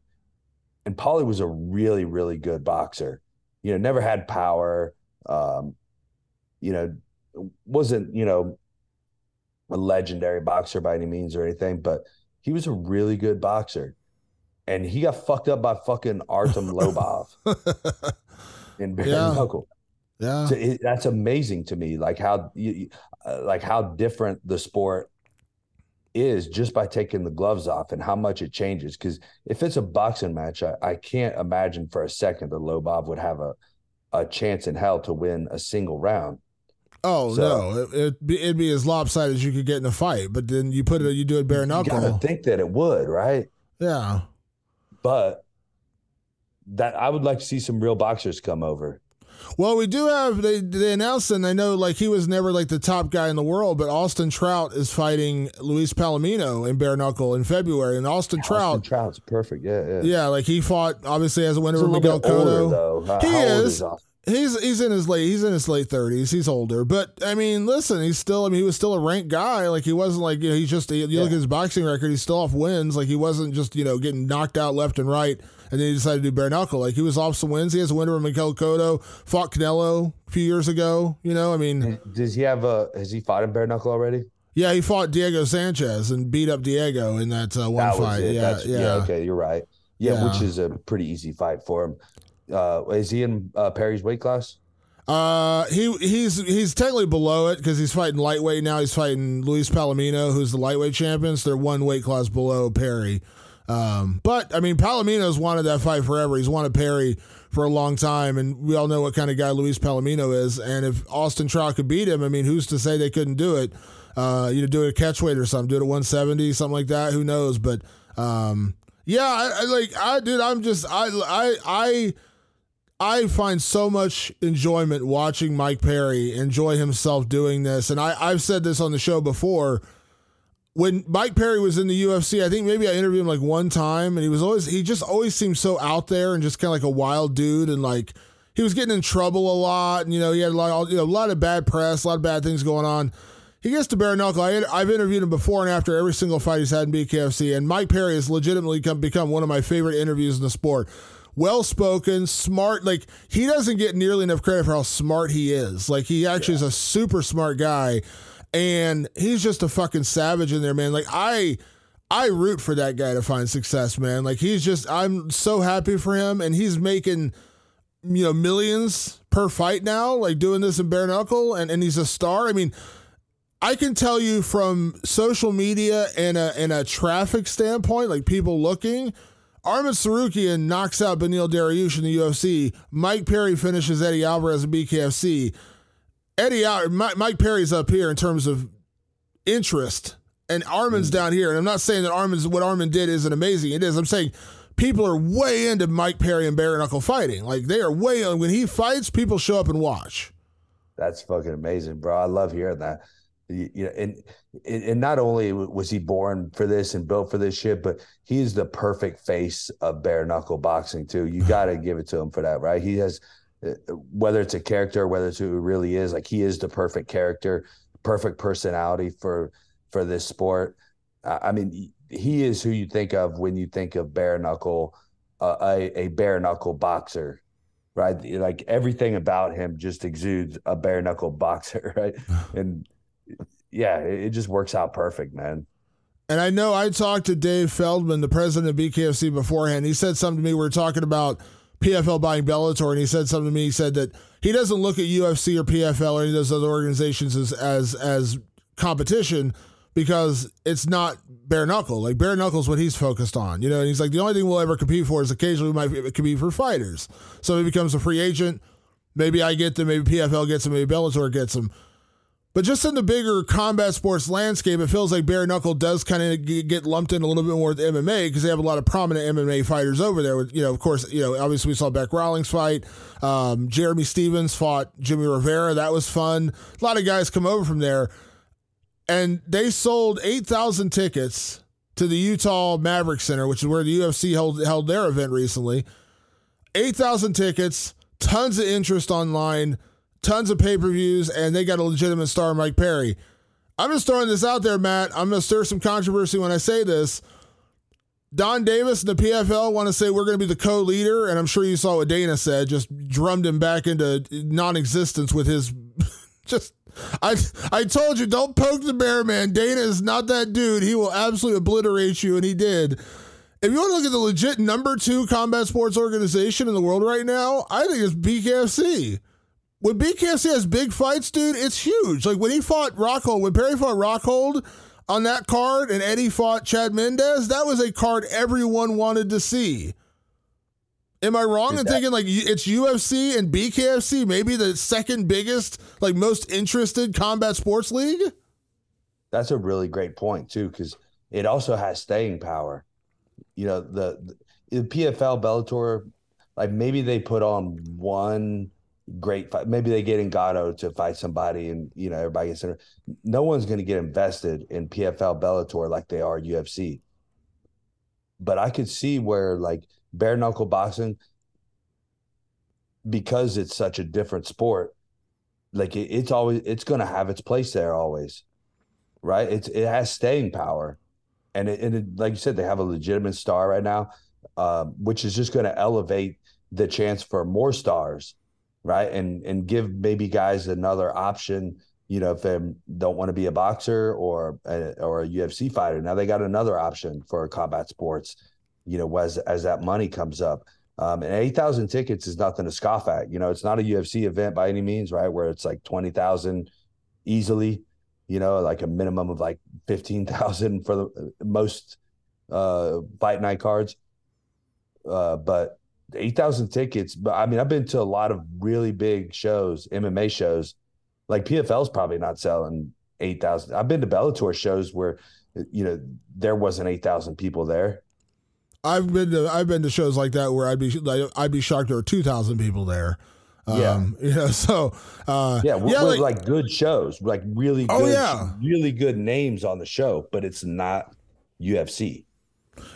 And Paulie was a really, really good boxer. You know, never had power. Um, you know, wasn't, you know, a legendary boxer by any means or anything, but he was a really good boxer. And he got fucked up by fucking Artem Lobov in bare yeah. knuckle. Yeah, so it, that's amazing to me. Like how you, uh, like how different the sport is just by taking the gloves off and how much it changes. Because if it's a boxing match, I, I can't imagine for a second that Lobov would have a a chance in hell to win a single round. Oh so, no, it, would be, it'd be as lopsided as you could get in a fight. But then you put it, you do it bare knuckle. You gotta think that it would, right? Yeah, but that I would like to see some real boxers come over. Well, we do have they they announced and I know like he was never like the top guy in the world, but Austin Trout is fighting Luis Palomino in bare knuckle in February, and Austin Trout Austin Trout's perfect, yeah, yeah, yeah. Like he fought obviously as a winner of Miguel Cotto. How, he how is. He's he's in his late he's in his late thirties. He's older, but I mean, listen, he's still. I mean, he was still a ranked guy. Like he wasn't like you know he's just. You yeah. look at his boxing record, he's still off wins. Like he wasn't just you know getting knocked out left and right and then he decided to do bare knuckle. Like he was off some wins. He has a winner with Miguel Cotto, fought Canelo a few years ago. You know, I mean, does he have a? Has he fought in bare knuckle already? Yeah, he fought Diego Sanchez and beat up Diego in that uh, one that fight. Yeah, yeah, yeah, Okay, you're right. Yeah, yeah, which is a pretty easy fight for him. Uh, is he in uh, Perry's weight class? Uh, he he's he's technically below it because he's fighting lightweight now. He's fighting Luis Palomino, who's the lightweight champion. So they're one weight class below Perry. Um, but I mean, Palomino's wanted that fight forever. He's wanted Perry for a long time, and we all know what kind of guy Luis Palomino is. And if Austin Trout could beat him, I mean, who's to say they couldn't do it? Uh, you know, do it a catch weight or something, do it at 170, something like that. Who knows? But um, yeah, I, I like I dude, I'm just I I I I find so much enjoyment watching Mike Perry enjoy himself doing this. And I, I've said this on the show before. When Mike Perry was in the UFC, I think maybe I interviewed him like one time, and he was always he just always seemed so out there and just kind of like a wild dude, and like he was getting in trouble a lot, and you know he had a lot, of, you know, a lot of bad press, a lot of bad things going on. He gets to bare knuckle. I, have interviewed him before and after every single fight he's had in BKFC, and Mike Perry has legitimately come, become one of my favorite interviews in the sport well spoken, smart. Like he doesn't get nearly enough credit for how smart he is. Like he actually yeah. is a super smart guy, and he's just a fucking savage in there, man. Like I. I root for that guy to find success, man. Like he's just I'm so happy for him and he's making you know millions per fight now, like doing this in bare knuckle and, and he's a star. I mean, I can tell you from social media and a and a traffic standpoint, like people looking, Arman Tsarukyan knocks out Beneil Dariush in the UFC. Mike Perry finishes Eddie Alvarez in BKFC. Eddie Mike Perry's up here in terms of interest, and Arman's mm. down here. And I'm not saying that Arman's what Arman did isn't amazing. It is. I'm saying people are way into Mike Perry and bare knuckle fighting. Like they are way when he fights, people show up and watch. That's fucking amazing, bro. I love hearing that you know, and and not only was he born for this and built for this shit, but he's the perfect face of bare knuckle boxing too. You got to give it to him for that, right? He has, uh, whether it's a character, whether it's who it really is, like he is the perfect character, perfect personality for for this sport. I mean, he is who you think of when you think of bare knuckle, uh, a a bare knuckle boxer right? Like everything about him just exudes a bare knuckle boxer, right? And yeah, it just works out perfect, man. And I know I talked to Dave Feldman, the president of BKFC, beforehand. He said something to me. We were talking about PFL buying Bellator, and he said something to me. He said that he doesn't look at UFC or PFL or any of those other organizations as as as competition because it's not bare knuckle. Like bare knuckle is what he's focused on, you know. And he's like, the only thing we'll ever compete for is occasionally we might be compete for fighters. So he becomes a free agent. Maybe I get them. Maybe PFL gets them. Maybe Bellator gets them. But just in the bigger combat sports landscape, it feels like bare knuckle does kind of get lumped in a little bit more with MMA because they have a lot of prominent MMA fighters over there. With, you know, of course, you know, obviously we saw Bec Rawlings fight. Um, Jeremy Stephens fought Jimmy Rivera. That was fun. A lot of guys come over from there, and they sold eight thousand tickets to the Utah Maverik Center, which is where the UFC held held their event recently. Eight thousand tickets, tons of interest online tons of pay per views, and they got a legitimate star, Mike Perry. I'm just throwing this out there, Matt. I'm going to stir some controversy when I say this. Donn Davis and the PFL want to say we're going to be the co leader, and I'm sure you saw what Dana said, just drummed him back into non existence with his. just, I, I told you, don't poke the bear, man. Dana is not that dude. He will absolutely obliterate you, and he did. If you want to look at the legit number two combat sports organization in the world right now, I think it's BKFC when BKFC has big fights, dude, it's huge. Like when he fought Rockhold, when Perry fought Rockhold on that card and Eddie fought Chad Mendes, that was a card everyone wanted to see. Am I wrong in thinking like it's UFC and BKFC, maybe the second biggest, like most interested combat sports league? That's a really great point too, because it also has staying power. You know, the, the PFL Bellator, like maybe they put on one great fight. Maybe they get Ngannou to fight somebody, and you know everybody gets. In. No one's going to get invested in PFL Bellator like they are UFC. But I could see where like bare knuckle boxing, because it's such a different sport, like it, it's always it's going to have its place there always, right? It's it has staying power, and it, and it, like you said, they have a legitimate star right now, uh, which is just going to elevate the chance for more stars right? And and give maybe guys another option. You know, if they don't want to be a boxer or a, or a UFC fighter, now they got another option for combat sports. You know, as as that money comes up. Um, and 8,000 tickets is nothing to scoff at. You know, it's not a UFC event by any means, right? Where it's like 20,000 easily, you know, like a minimum of like 15,000 for the most uh, fight night cards. Uh, but eight thousand tickets. But I mean, I've been to a lot of really big shows, MMA shows. Like PFL's probably not selling eight thousand. I've been to Bellator shows where you know there wasn't eight thousand people there. I've been to I've been to shows like that where I'd be like, I'd be shocked there were two thousand people there. Yeah. Um, you know, so uh, Yeah, we're, yeah, we're like, like, good shows, like really good, Oh, yeah. really good names on the show, but it's not UFC.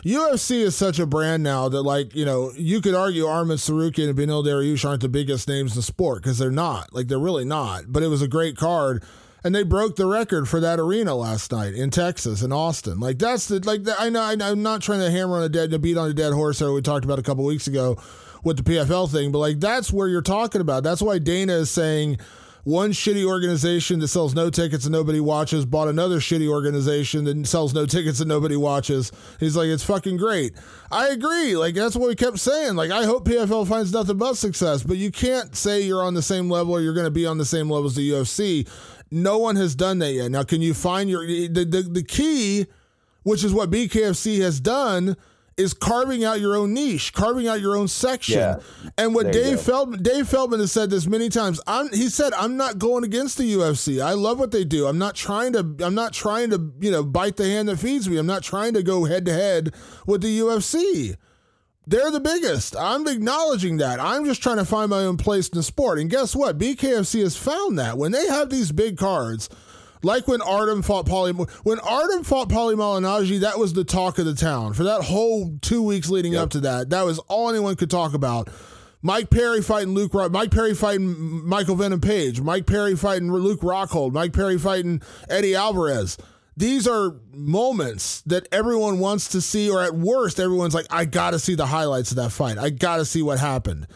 UFC is such a brand now that, like, you know, you could argue Arman Tsarukyan and Beneil Dariush aren't the biggest names in the sport because they're not. Like, they're really not. But it was a great card, and they broke the record for that arena last night in Texas, in Austin. Like, that's the like. I know I, I'm not trying to hammer on a dead, to beat on a dead horse that we talked about a couple weeks ago with the PFL thing, but like that's where you're talking about. That's why Dana is saying one shitty organization that sells no tickets and nobody watches bought another shitty organization that sells no tickets and nobody watches. He's like, it's fucking great. I agree. Like that's what we kept saying. Like I hope PFL finds nothing but success, but you can't say you're on the same level or you're going to be on the same level as the UFC. No one has done that yet. Now, can you find your the the, the key, which is what BKFC has done? Is carving out your own niche, carving out your own section, Yeah. and what Dave. Feldman, Dave Feldman has said this many times. I'm, he said, "I'm not going against the UFC. I love what they do. I'm not trying to. I'm not trying to, you know, bite the hand that feeds me. I'm not trying to go head to head with the UFC. They're the biggest. I'm acknowledging that. I'm just trying to find my own place in the sport. And guess what? BKFC has found that when they have these big cards, like when Artem fought Paulie, when Artem fought Paulie Malignaggi, that was the talk of the town for that whole two weeks leading up to that. That was all anyone could talk about. Mike Perry fighting Luke Rock, Mike Perry fighting Michael Venom Page, Mike Perry fighting Luke Rockhold, Mike Perry fighting Eddie Alvarez. These are moments that everyone wants to see, or at worst, everyone's like, I gotta see the highlights of that fight. I gotta see what happened.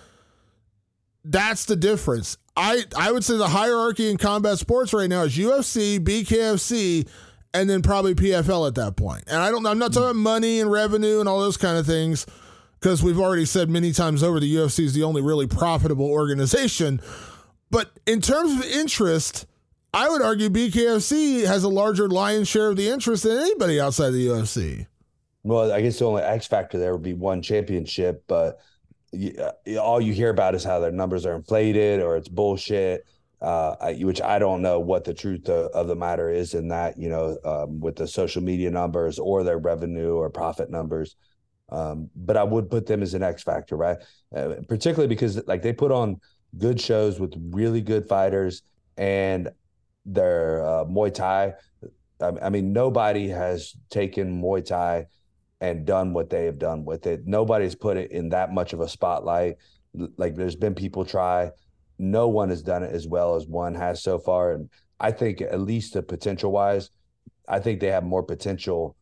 That's the difference. I, I would say the hierarchy in combat sports right now is UFC, BKFC, and then probably PFL at that point. And I don't I'm not talking about money and revenue and all those kind of things because we've already said many times over the UFC is the only really profitable organization. But in terms of interest, I would argue BKFC has a larger lion's share of the interest than anybody outside the UFC. Well, I guess the only X factor there would be one championship, but all you hear about is how their numbers are inflated or it's bullshit. Uh, I, which I don't know what the truth of, of the matter is in that, you know, um, with the social media numbers or their revenue or profit numbers. Um, but I would put them as an X factor, right? Uh, particularly because like they put on good shows with really good fighters and their uh, Muay Thai. I, I mean, nobody has taken Muay Thai and done what they have done with it. Nobody's put it in that much of a spotlight. Like there's been people try. No one has done it as well as one has so far. And I think at least the potential wise, I think they have more potential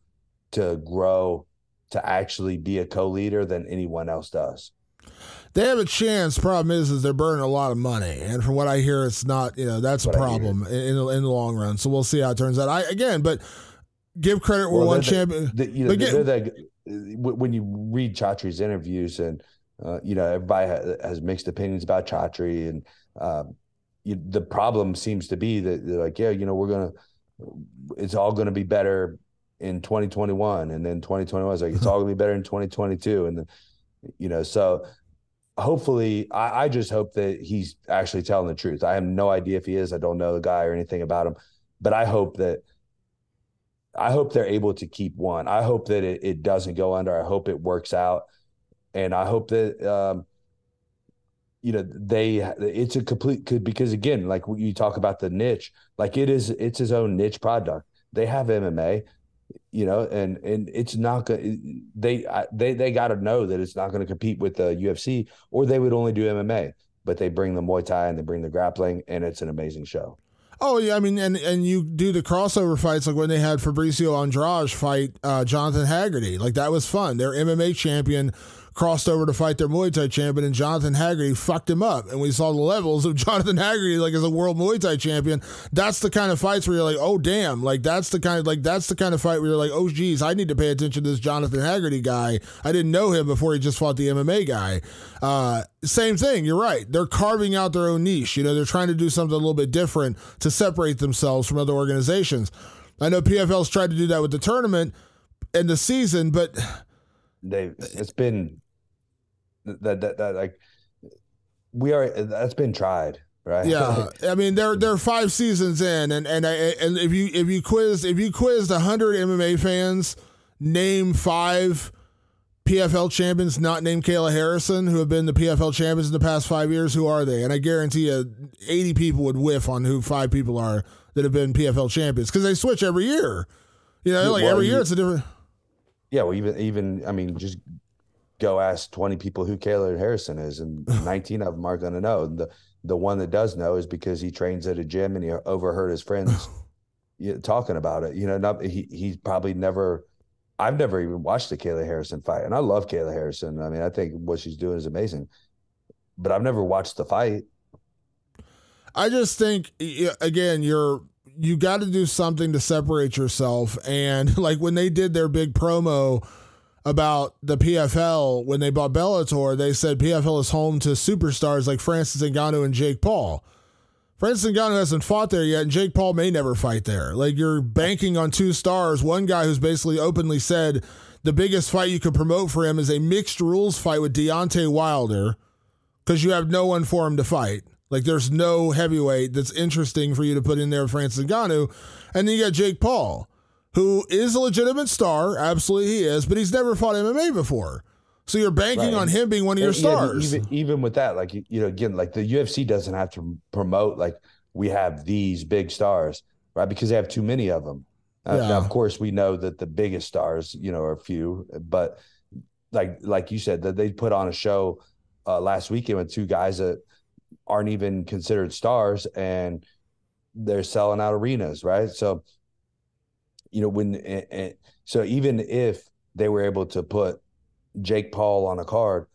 to grow to actually be a co-leader than anyone else does. They have a chance. Problem is, is they're burning a lot of money, and from what I hear, it's not. You know, that's a problem in, in the in the long run. So we'll see how it turns out. I again, but give credit where Well, one the- champion. the- you know, but get- the- when you read Chatri's interviews, and uh, you know everybody ha- has mixed opinions about Chatri, and um, you, the problem seems to be that they're like, yeah, you know, we're gonna, it's all gonna be better in 2021, and then 2021 is like it's all gonna be better in 2022, and then you know, so hopefully, I, I just hope that he's actually telling the truth. I have no idea if he is. I don't know the guy or anything about him, but I hope that I hope they're able to keep one. I hope that it, it doesn't go under. I hope it works out. And I hope that, um, you know, they, it's a complete, could because again, like you talk about the niche, like it is, it's his own niche product. They have MMA, you know, and, and it's not going they, I- they, they got to know that it's not going to compete with the UFC or they would only do MMA, but they bring the Muay Thai and they bring the grappling and it's an amazing show. Oh yeah, I mean, and and you do the crossover fights like when they had Fabricio Andrade fight uh, Jonathan Haggerty, like that was fun. Their MMA champion crossed over to fight their Muay Thai champion, and Jonathan Haggerty fucked him up. And we saw the levels of Jonathan Haggerty, like as a world Muay Thai champion. That's the kind of fights where you're like, oh damn, like that's the kind of like that's the kind of fight where you're like, oh geez, I need to pay attention to this Jonathan Haggerty guy. I didn't know him before he just fought the MMA guy. Uh, same thing. You're right. They're carving out their own niche. You know, they're trying to do something a little bit different to separate themselves from other organizations. I know PFL's tried to do that with the tournament. and the season, but they it's been that that, that like we are that's been tried right? Yeah. I mean they're they're five seasons in and and I, and if you if you quiz if you quizzed 100 mma fans name five pfl champions not named kayla harrison who have been the pfl champions in the past five years who are they? And i guarantee you 80 people would whiff on who five people are that have been pfl champions because they switch every year. You know like Well, every year it's a different yeah well even even i mean just go ask 20 people who Kayla Harrison is and 19 of them are going to know the the one that does know is because he trains at a gym and he overheard his friends talking about it you know not he he's probably never I've never even watched the Kayla Harrison fight and I love Kayla Harrison I mean I think what she's doing is amazing but I've never watched the fight I just think again, you're you got to do something to separate yourself. And like when they did their big promo about the PFL when they bought Bellator, they said PFL is home to superstars like Francis Ngannou and Jake Paul. Francis Ngannou hasn't fought there yet, and Jake Paul may never fight there. Like you're banking on two stars. One guy who's basically openly said the biggest fight you could promote for him is a mixed rules fight with Deontay Wilder because you have no one for him to fight. Like there's no heavyweight that's interesting for you to put in there with Francis Ngannou. And then you got Jake Paul, who is a legitimate star. Absolutely he is, but he's never fought MMA before. So you're banking Right. on him being one of your And, yeah, stars. even, even with that, like you, you know, again, like the UFC doesn't have to promote like we have these big stars, right? Because they have too many of them. Uh, Yeah. Now, of course, we know that the biggest stars, you know, are few, but like like you said, that they put on a show uh, last weekend with two guys that aren't even considered stars, and they're selling out arenas, right? So, you know, when and, and so even if they were able to put Jake Paul on a card,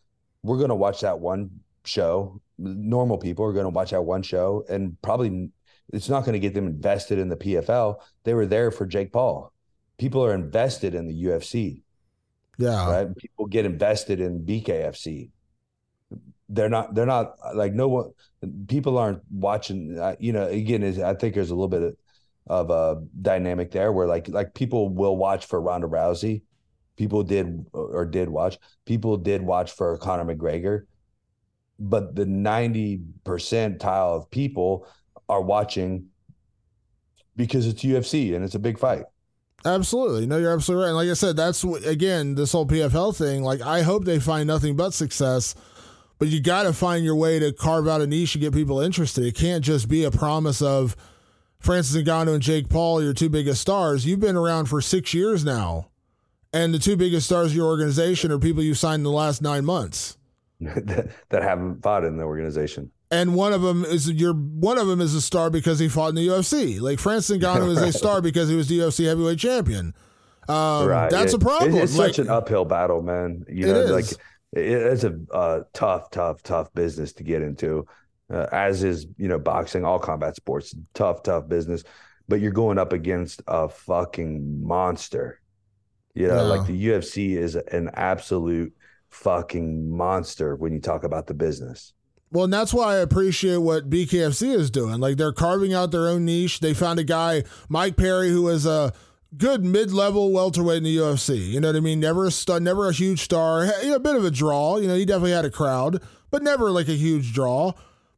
we're going to watch that one show. Normal people are going to watch that one show, and probably it's not going to get them invested in the PFL. They were there for Jake Paul. People are invested in the UFC, yeah. right? People get invested in BKFC. They're not. They're not like no one. People aren't watching. Uh, you know, again, I think there's a little bit of, of a dynamic there where like like people will watch for Ronda Rousey. People did or did watch. People did watch for Conor McGregor, but the ninety percentile of people are watching because it's UFC and it's a big fight. Absolutely. No, you're absolutely right. And like I said, that's what, again, this whole PFL thing. Like, I hope they find nothing but success, but you got to find your way to carve out a niche and get people interested. It can't just be a promise of Francis Ngannou and Jake Paul, your two biggest stars. You've been around for six years now, and the two biggest stars of your organization are people you signed in the last nine months. that, that haven't fought in the organization. And one of them is your one of them is a star because he fought in the UFC. Like Francis Ngannou is a star because he was the UFC heavyweight champion. Um, That's It- a problem. It's like, such an uphill battle, man. You It know, is. like it, it's a uh, tough, tough, tough business to get into. Uh, as is, you know, boxing, all combat sports, tough, tough business. But you're going up against a fucking monster. You know, Yeah. like the UFC is an absolute fucking monster when you talk about the business. Well, and that's why I appreciate what BKFC is doing. Like they're carving out their own niche. They found a guy, Mike Perry, who is a good mid-level welterweight in the UFC. You know what I mean? Never a star, never a huge star. You know, a bit of a draw. You know, he definitely had a crowd, but never like a huge draw.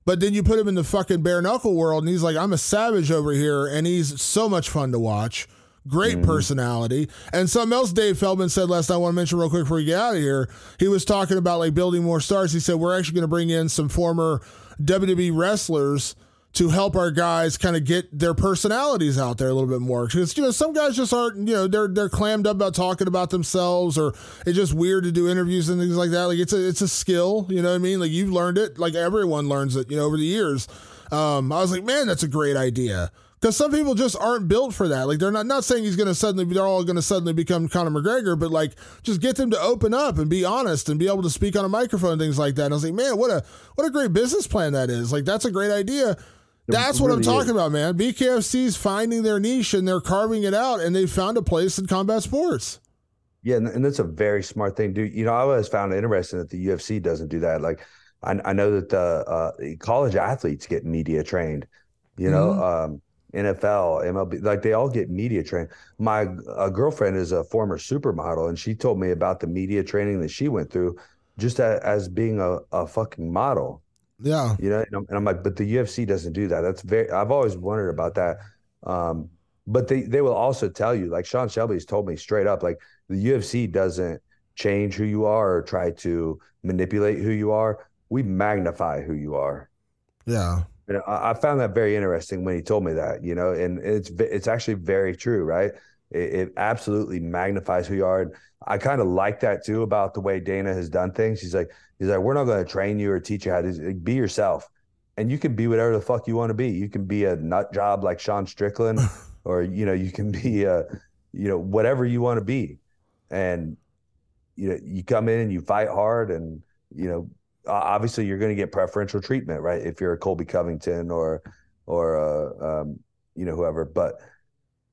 But then you put him in the fucking bare knuckle world, and he's like, I'm a savage over here, and he's so much fun to watch. Great mm-hmm. personality. And something else Dave Feldman said last night, I want to mention real quick before we get out of here. He was talking about like building more stars. He said, We're actually going to bring in some former WWE wrestlers to help our guys kind of get their personalities out there a little bit more. Because, you know, some guys just aren't, you know, they're they're clammed up about talking about themselves or it's just weird to do interviews and things like that. Like it's a it's a skill, you know what I mean? Like you've learned it, like everyone learns it, you know, over the years. Um, I was like, man, that's a great idea. Because some people just aren't built for that. Like they're not not saying he's going to suddenly they're all going to suddenly become Conor McGregor, but like just get them to open up and be honest and be able to speak on a microphone and things like that. And I was like, man, what a what a great business plan that is. Like that's a great idea. That's what I'm talking is. about, man. BKFC's finding their niche and they're carving it out, and they found a place in combat sports. Yeah, and, and that's a very smart thing, dude. You know, I always found it interesting that the UFC doesn't do that. Like, I, I know that the uh, college athletes get media trained, you know, Mm-hmm. um, NFL, MLB, like they all get media training. My uh, girlfriend is a former supermodel, and she told me about the media training that she went through, just as, as being a, a fucking model. Yeah, you know, and I'm, and I'm, like, but the UFC doesn't do that. That's very. I've always wondered about that. Um, but they they will also tell you, like Sean Shelby's told me straight up, like the UFC doesn't change who you are or try to manipulate who you are. We magnify who you are. Yeah. And I, I found that very interesting when he told me that, you know, and it's it's actually very true, right? It, it absolutely magnifies who you are. And I kind of like that too about the way Dana has done things. He's like, he's like, we're not going to train you or teach you how to be yourself, and you can be whatever the fuck you want to be. You can be a nut job like Sean Strickland, or you know, you can be a, you know, whatever you want to be, and you know, you come in and you fight hard, and you know, obviously you're going to get preferential treatment, right? If you're a Colby Covington or or uh, um, you know whoever, but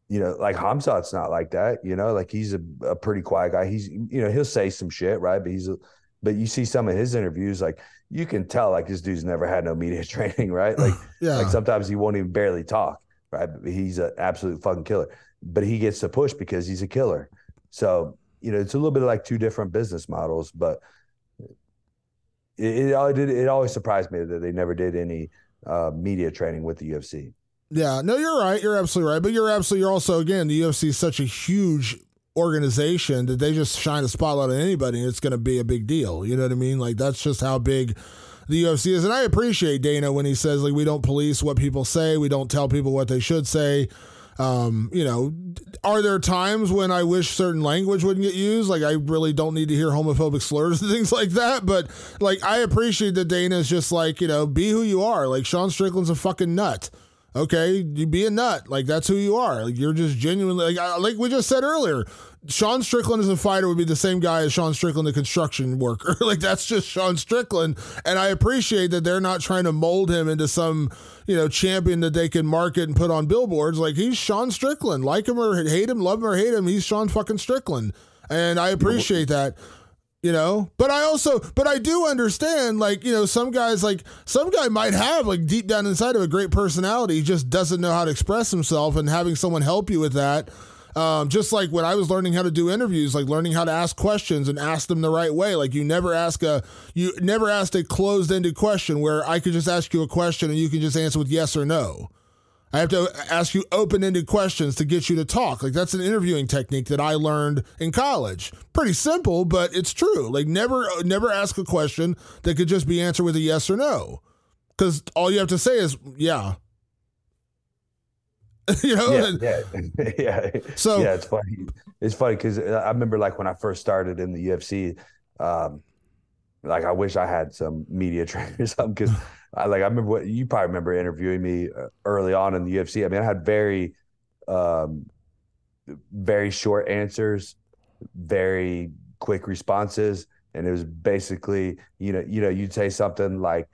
you know, like Khamzat's not like that. You know, like he's a, a pretty quiet guy. He's you know he'll say some shit, right? But he's a, but you see some of his interviews, like you can tell like this dude's never had no media training, right? Like yeah. like sometimes he won't even barely talk, right? He's an absolute fucking killer. But he gets to push because he's a killer. So you know, it's a little bit like two different business models, but it, it, it always surprised me that they never did any uh, media training with the UFC. Yeah, no, you're right. You're absolutely right. But you're absolutely, you're also, again, the UFC is such a huge organization that they just shine a spotlight on anybody and it's going to be a big deal. You know what I mean? Like, that's just how big the UFC is. And I appreciate Dana when he says, like, we don't police what people say, we don't tell people what they should say. Um, you know, are there times when I wish certain language wouldn't get used? Like I really don't need to hear homophobic slurs and things like that. But like I appreciate that Dana is just like, you know, be who you are. Like Sean Strickland's a fucking nut. Okay, you be a nut. Like that's who you are. Like you're just genuinely like like we just said earlier. Sean Strickland as a fighter would be the same guy as Sean Strickland, the construction worker. like that's just Sean Strickland. And I appreciate that they're not trying to mold him into some, you know, champion that they can market and put on billboards. Like he's Sean Strickland. Like him or hate him, love him or hate him, he's Sean fucking Strickland. And I appreciate that you know but i also but i do understand like you know some guys like some guy might have like deep down inside of a great personality he just doesn't know how to express himself and having someone help you with that um, just like when I was learning how to do interviews, like learning how to ask questions and ask them the right way. Like you never ask a you never asked a closed ended question where I could just ask you a question and you can just answer with yes or no. I have to ask you open ended questions to get you to talk. Like that's an interviewing technique that I learned in college. Pretty simple, but it's true. Like never never ask a question that could just be answered with a yes or no. Because all you have to say is yeah you know? Yeah, yeah, yeah. So yeah, it's funny. It's funny because I remember like when I first started in the UFC, um, like I wish I had some media training or something because I like I remember what you probably remember interviewing me uh, early on in the UFC. I mean, I had very, um, very short answers, very quick responses, and it was basically you know you know you'd say something like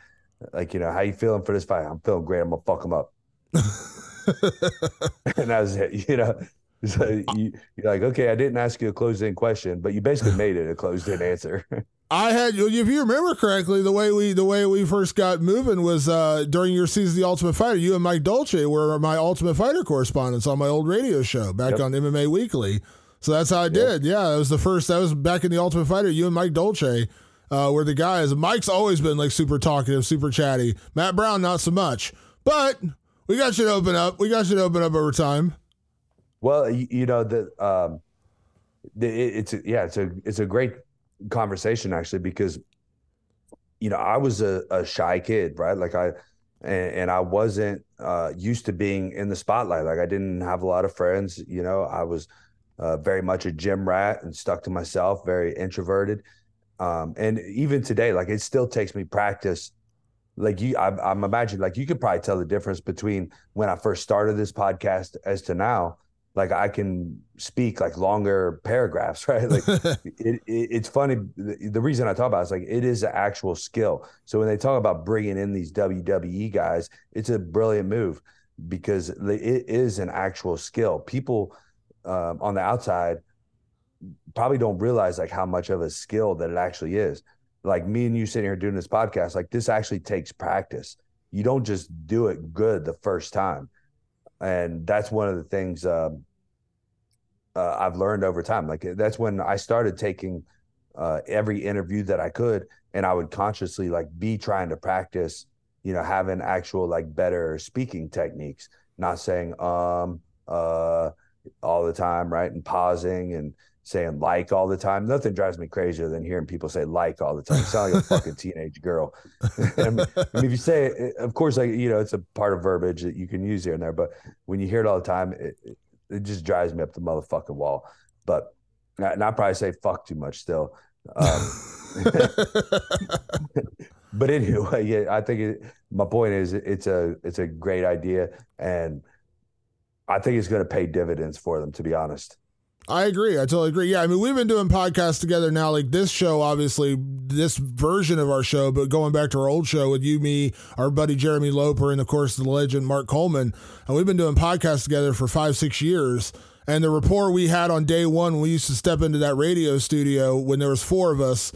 like you know how you feeling for this fight? I'm feeling great. I'm gonna fuck him up. and that was it. You know, so you, are like, okay, I didn't ask you a closed-in question, but you basically made it a closed-in answer. I had, if you remember correctly, the way we the way we first got moving was uh, during your season of The Ultimate Fighter. You and Mike Dolce were my Ultimate Fighter correspondents on my old radio show back yep. on MMA Weekly. So that's how I did. Yep. Yeah, it was the first. That was back in The Ultimate Fighter. You and Mike Dolce uh, were the guys. Mike's always been like super talkative, super chatty. Matt Brown, not so much, but we got you to open up. We got you to open up over time. Well, you, you know the um, the, it, it's a, yeah, it's a it's a great conversation actually because you know I was a, a shy kid, right? Like I and, and I wasn't uh, used to being in the spotlight. Like I didn't have a lot of friends. You know, I was uh, very much a gym rat and stuck to myself, very introverted. Um, and even today, like it still takes me practice like you I'm, I'm imagining like you could probably tell the difference between when i first started this podcast as to now like i can speak like longer paragraphs right like it, it, it's funny the, the, reason i talk about it is like it is an actual skill so when they talk about bringing in these wwe guys it's a brilliant move because it is an actual skill people um, on the outside probably don't realize like how much of a skill that it actually is like me and you sitting here doing this podcast, like this actually takes practice. You don't just do it good the first time. and that's one of the things um, uh, I've learned over time. Like that's when I started taking uh, every interview that I could, and I would consciously like be trying to practice, you know, having actual like better speaking techniques, not saying um uh all the time, right, and pausing and saying like all the time. Nothing drives me crazier than hearing people say like all the time. You sound like a fucking teenage girl. I, mean, I, mean, if you say it, of course, like you know, it's a part of verbiage that you can use here and there. But when you hear it all the time, it, it just drives me up the motherfucking wall. But and I probably say fuck too much still. Um, but anyway, yeah, I think it, my point is it's a it's a great idea, and I think it's going to pay dividends for them. To be honest. I agree. I totally agree. Yeah, I mean, we've been doing podcasts together now. Like this show, obviously, this version of our show, but going back to our old show with you, me, our buddy Jeremy Loper, and of course the legend Mark Coleman, and we've been doing podcasts together for five, six years. And the rapport we had on day one, we used to step into that radio studio when there was four of us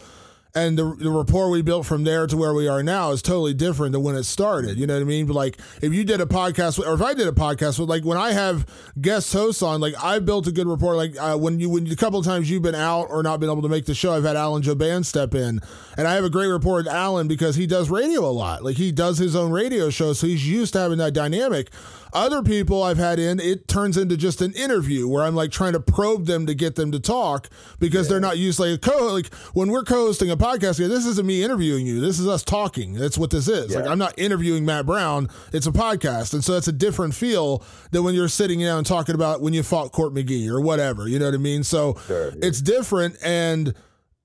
and the, the rapport we built from there to where we are now is totally different than when it started. You know what I mean? But like, if you did a podcast, or if I did a podcast, with like when I have guest hosts on, like I built a good rapport. Like uh, when you, when a couple of times you've been out or not been able to make the show, I've had Alan Jouban step in, and I have a great rapport with Alan because he does radio a lot. Like he does his own radio show, so he's used to having that dynamic. Other people I've had in, it turns into just an interview where I'm like trying to probe them to get them to talk because yeah. they're not used like a co like when we're co-hosting a podcast here, this isn't me interviewing you. This is us talking. That's what this is. Yeah. Like I'm not interviewing Matt Brown. It's a podcast. And so it's a different feel than when you're sitting down and talking about when you fought Court McGee or whatever. You know what I mean? So sure, yeah. it's different and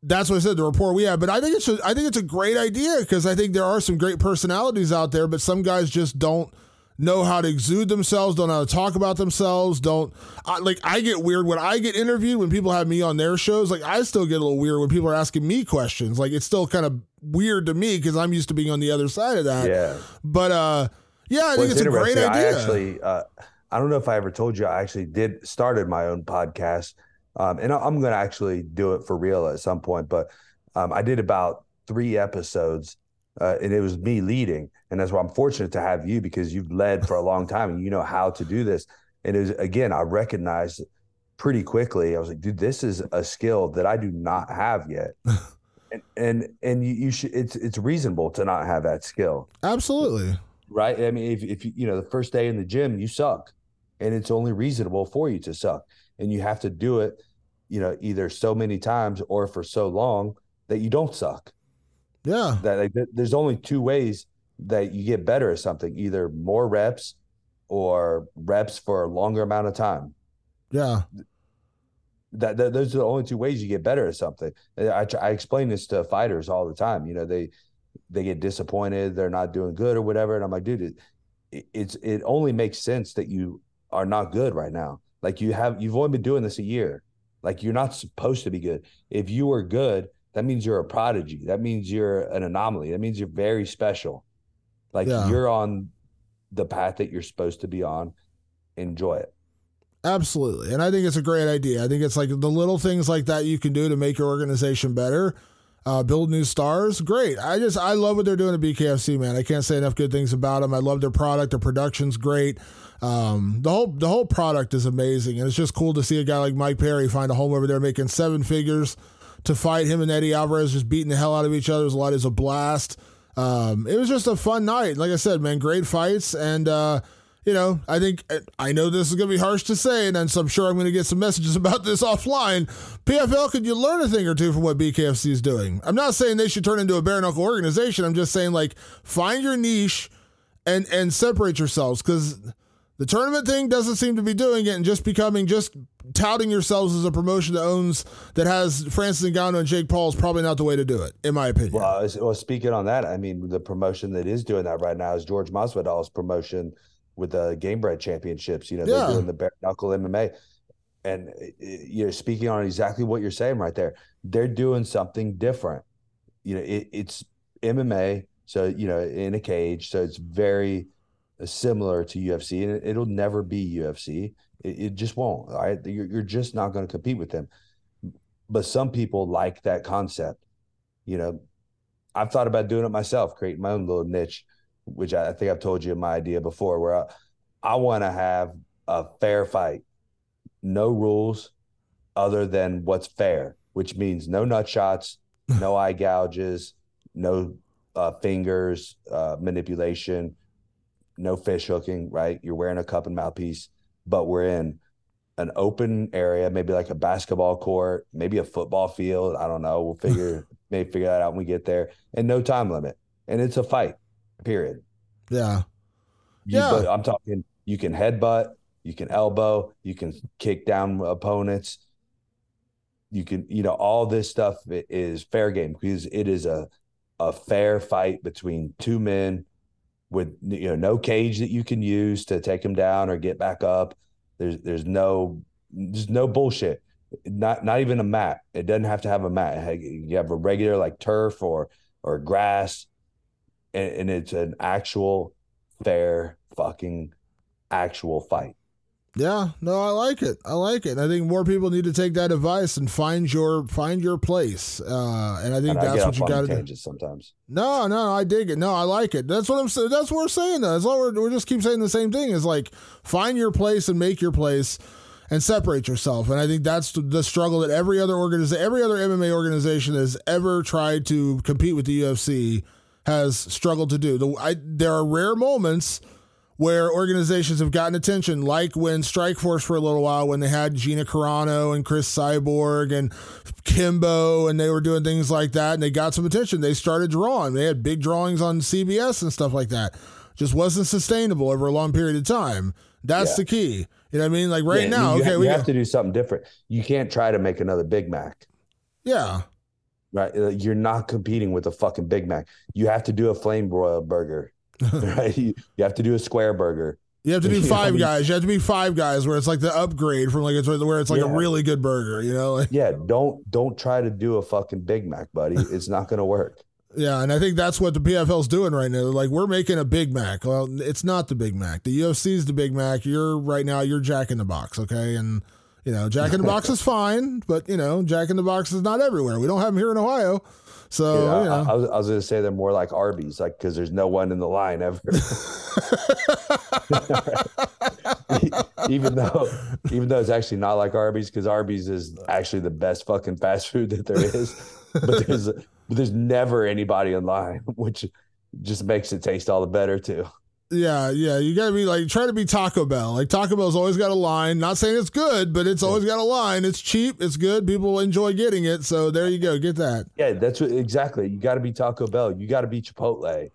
that's what I said. The rapport we have, but I think it's a, I think it's a great idea because I think there are some great personalities out there, but some guys just don't know how to exude themselves, don't know how to talk about themselves, don't I, like I get weird when I get interviewed when people have me on their shows. Like I still get a little weird when people are asking me questions. Like it's still kind of weird to me because I'm used to being on the other side of that. Yeah. But uh, yeah, I well, think it's, it's a great idea. I actually, uh, I don't know if I ever told you, I actually did started my own podcast, um, and I'm going to actually do it for real at some point. But um, I did about three episodes uh, and it was me leading. And that's why I'm fortunate to have you because you've led for a long time and you know how to do this. And it was again, I recognized pretty quickly. I was like, dude, this is a skill that I do not have yet. and and and you, you should it's it's reasonable to not have that skill. Absolutely. Right. I mean, if if you you know the first day in the gym you suck, and it's only reasonable for you to suck, and you have to do it, you know, either so many times or for so long that you don't suck. Yeah. That like, there's only two ways that you get better at something: either more reps or reps for a longer amount of time. Yeah. That, that those are the only two ways you get better at something. I, I explain this to fighters all the time. You know, they they get disappointed, they're not doing good or whatever, and I'm like, dude, it, it's it only makes sense that you are not good right now. Like you have you've only been doing this a year. Like you're not supposed to be good. If you were good, that means you're a prodigy. That means you're an anomaly. That means you're very special. Like yeah. you're on the path that you're supposed to be on. Enjoy it. Absolutely. And I think it's a great idea. I think it's like the little things like that you can do to make your organization better. Uh, build new stars. Great. I just, I love what they're doing at BKFC, man. I can't say enough good things about them. I love their product. Their production's great. Um, the whole, the whole product is amazing. And it's just cool to see a guy like Mike Perry find a home over there making seven figures to fight him and Eddie Alvarez just beating the hell out of each other. It was a lot. Was a blast. Um, it was just a fun night. Like I said, man, great fights. And, uh, you know, I think I know this is going to be harsh to say, and so I'm sure I'm going to get some messages about this offline. PFL, could you learn a thing or two from what BKFC is doing? I'm not saying they should turn into a bare knuckle organization. I'm just saying, like, find your niche and and separate yourselves because the tournament thing doesn't seem to be doing it, and just becoming just touting yourselves as a promotion that owns that has Francis Ngannou and Jake Paul is probably not the way to do it, in my opinion. Well, well, speaking on that, I mean, the promotion that is doing that right now is George Masvidal's promotion with the Game Gamebred Championships. You know, they're doing the bare knuckle MMA, and eh, you're speaking on exactly what you're saying right there. They're doing something different. You know, it, it's MMA, so you know, in a cage, so it's very similar to UFC, and it, will never be UFC. It, it just won't. Right? You're, you're just not going to compete with them. But some people like that concept. You know, I've thought about doing it myself, creating my own little niche, which I, I think I've told you my idea before, where I, I want to have a fair fight, no rules other than what's fair, which means no nut shots, no eye gouges, no uh, fingers uh, manipulation, no fish hooking. Right, you're wearing a cup and mouthpiece, but we're in an open area, maybe like a basketball court, maybe a football field. I don't know. We'll figure maybe figure that out when we get there. And no time limit. And it's a fight. Period. Yeah. You, Yeah. But I'm talking. You can headbutt. You can elbow. You can kick down opponents. You can, you know, all this stuff is fair game because it is a a fair fight between two men with you know no cage that you can use to take them down or get back up. There's there's no there's no bullshit. Not not even a mat. It doesn't have to have a mat. You have a regular like turf or or grass, and, and it's an actual fair fucking actual fight. Yeah, no, I like it. I like it. And I think more people need to take that advice and find your find your place. Uh, and I think And that's get what you got to do. sometimes. No, no, I dig it. No, I like it. That's what I'm saying. That's what we're saying. Though. That's all we're, we just keep saying the same thing. Is like find your place and make your place and separate yourself. And I think that's the, the struggle that every other organization, every other MMA organization has ever tried to compete with the UFC has struggled to do. The, I, there are rare moments where organizations have gotten attention, like when Strikeforce for a little while, when they had Gina Carano and Cris Cyborg and Kimbo, and they were doing things like that, and they got some attention. They started drawing. They had big drawings on CBS and stuff like that. Just wasn't sustainable over a long period of time. That's Yeah. the key. You know what I mean? Like right Yeah, now, you, okay, you we have got, to do something different. You can't try to make another Big Mac. yeah, Right, Uh, you're not competing with a fucking Big Mac. You have to do a flame broiled burger, right? You, you have to do a square burger. you have to do You know, five guys. You have to be five guys, where it's like the upgrade from like it's where it's like a really good burger. You know? Like, Yeah, don't don't try to do a fucking Big Mac, buddy. It's not going to work. Yeah, and I think that's what the PFL's doing right now. They're like, we're making a Big Mac. Well, it's not the Big Mac. The UFC's the Big Mac. You're right now, you're Jack in the Box, okay? And, you know, Jack in the Box is fine, but, you know, Jack in the Box is not everywhere. We don't have them here in Ohio. So, Yeah, you know. I, I was, I was going to say they're more like Arby's, like because there's no one in the line ever. even though, even though it's actually not like Arby's, because Arby's is actually the best fucking fast food that there is. but there's but there's never anybody in line, which just makes it taste all the better too. Yeah, yeah. You got to be like, try to be Taco Bell. Like, Taco Bell's always got a line. Not saying it's good, but it's always got a line. It's cheap. It's good. People enjoy getting it. So there you go. Get that. Yeah, that's what exactly. You got to be Taco Bell. You got to be Chipotle.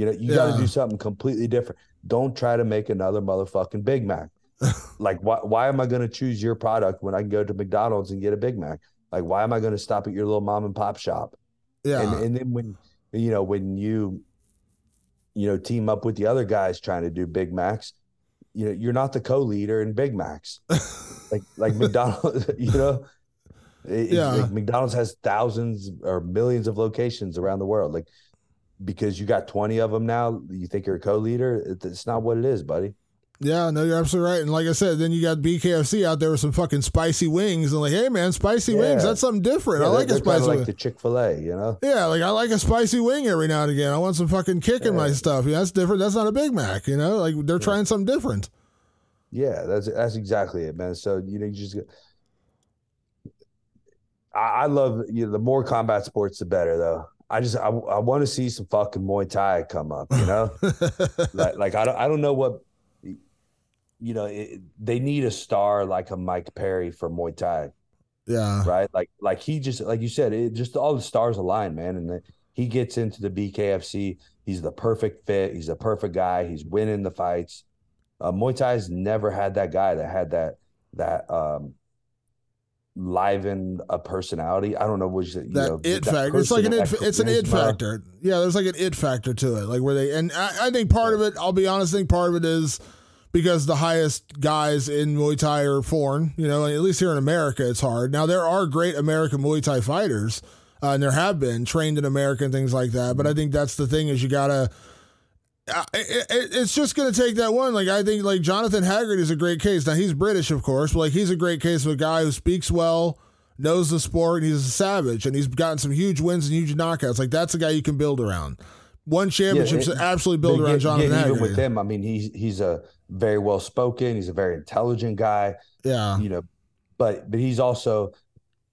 You know, you gotta do something completely different. Don't try to make another motherfucking Big Mac. like, why? Why am I to choose your product when I can go to McDonald's and get a Big Mac? Like, why am I to stop at your little mom and pop shop? Yeah. And and then when you know when you you know team up with the other guys trying to do Big Macs, you know you're not the co-leader in Big Macs. like like McDonald's, you know. It- Yeah. like McDonald's has thousands or millions of locations around the world. Like because you got 20 of them now, you think you're a co-leader? It- It's not what it is, buddy. Yeah, no, you're absolutely right. And like I said, then you got BKFC out there with some fucking spicy wings, and like, hey man, spicy Yeah. wings, that's something different. Yeah, I like they're, a spicy like wing. the Chick-fil-A, you know? yeah, like I like a spicy wing every now and again. I want some fucking kick in my stuff. Yeah, that's different. That's not a Big Mac, you know. Like they're trying something different. Yeah, that's that's exactly it, man. So you know, you just I, I love you know the more combat sports the better though. I just I, I want to see some fucking Muay Thai come up, you know? like like I don't I don't know what you know, it, they need a star like a Mike Perry for Muay Thai, Yeah, right? Like like he just like you said, it just all the stars align, man, and the, he gets into the BKFC. He's the perfect fit. He's the perfect guy. He's winning the fights. Uh, Muay Thai's never had that guy that had that that um liven a personality. I don't know which you that know, it factor. It's like an it. It's an it factor. Yeah, there's like an it factor to it. Like where they and I, I think part of it. I'll be honest. I think part of it is because the highest guys in Muay Thai are foreign. You know, at least here in America, it's hard. Now there are great American Muay Thai fighters, uh, and there have been trained in America and things like that. But I think that's the thing is you gotta. Uh, it, it, it's just going to take that one. Like I think, like Jonathan Haggerty is a great case. Now he's British, of course, but like he's a great case of a guy who speaks well, knows the sport, and he's a savage, and he's gotten some huge wins and huge knockouts. Like that's a guy you can build around. One championships Yeah, absolutely built But around Jonathan yet even Haggerty. with him, I mean, he's he's a very well spoken. He's a very intelligent guy. yeah, You know, but but he's also,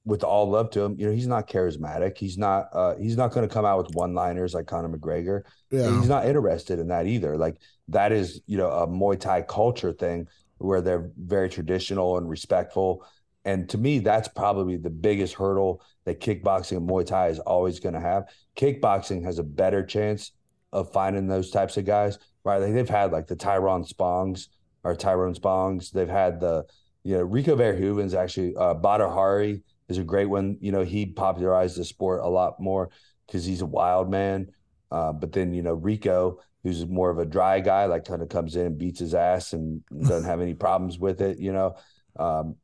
with all love to him, you know, he's not charismatic. He's not uh he's not going to come out with one liners like Conor McGregor. Yeah, He's not interested in that either. Like that is you know a Muay Thai culture thing where they're very traditional and respectful. And to me, that's probably the biggest hurdle that kickboxing and Muay Thai is always going to have. Kickboxing has a better chance of finding those types of guys, right? Like they've had like the Tyrone Spongs or Tyrone Spongs. They've had the, you know, Rico Verhoeven's actually, uh, Badr Hari is a great one. You know, he popularized the sport a lot more because he's a wild man. Uh, but then, you know, Rico, who's more of a dry guy, like kind of comes in and beats his ass and doesn't have any problems with it, you know. Um,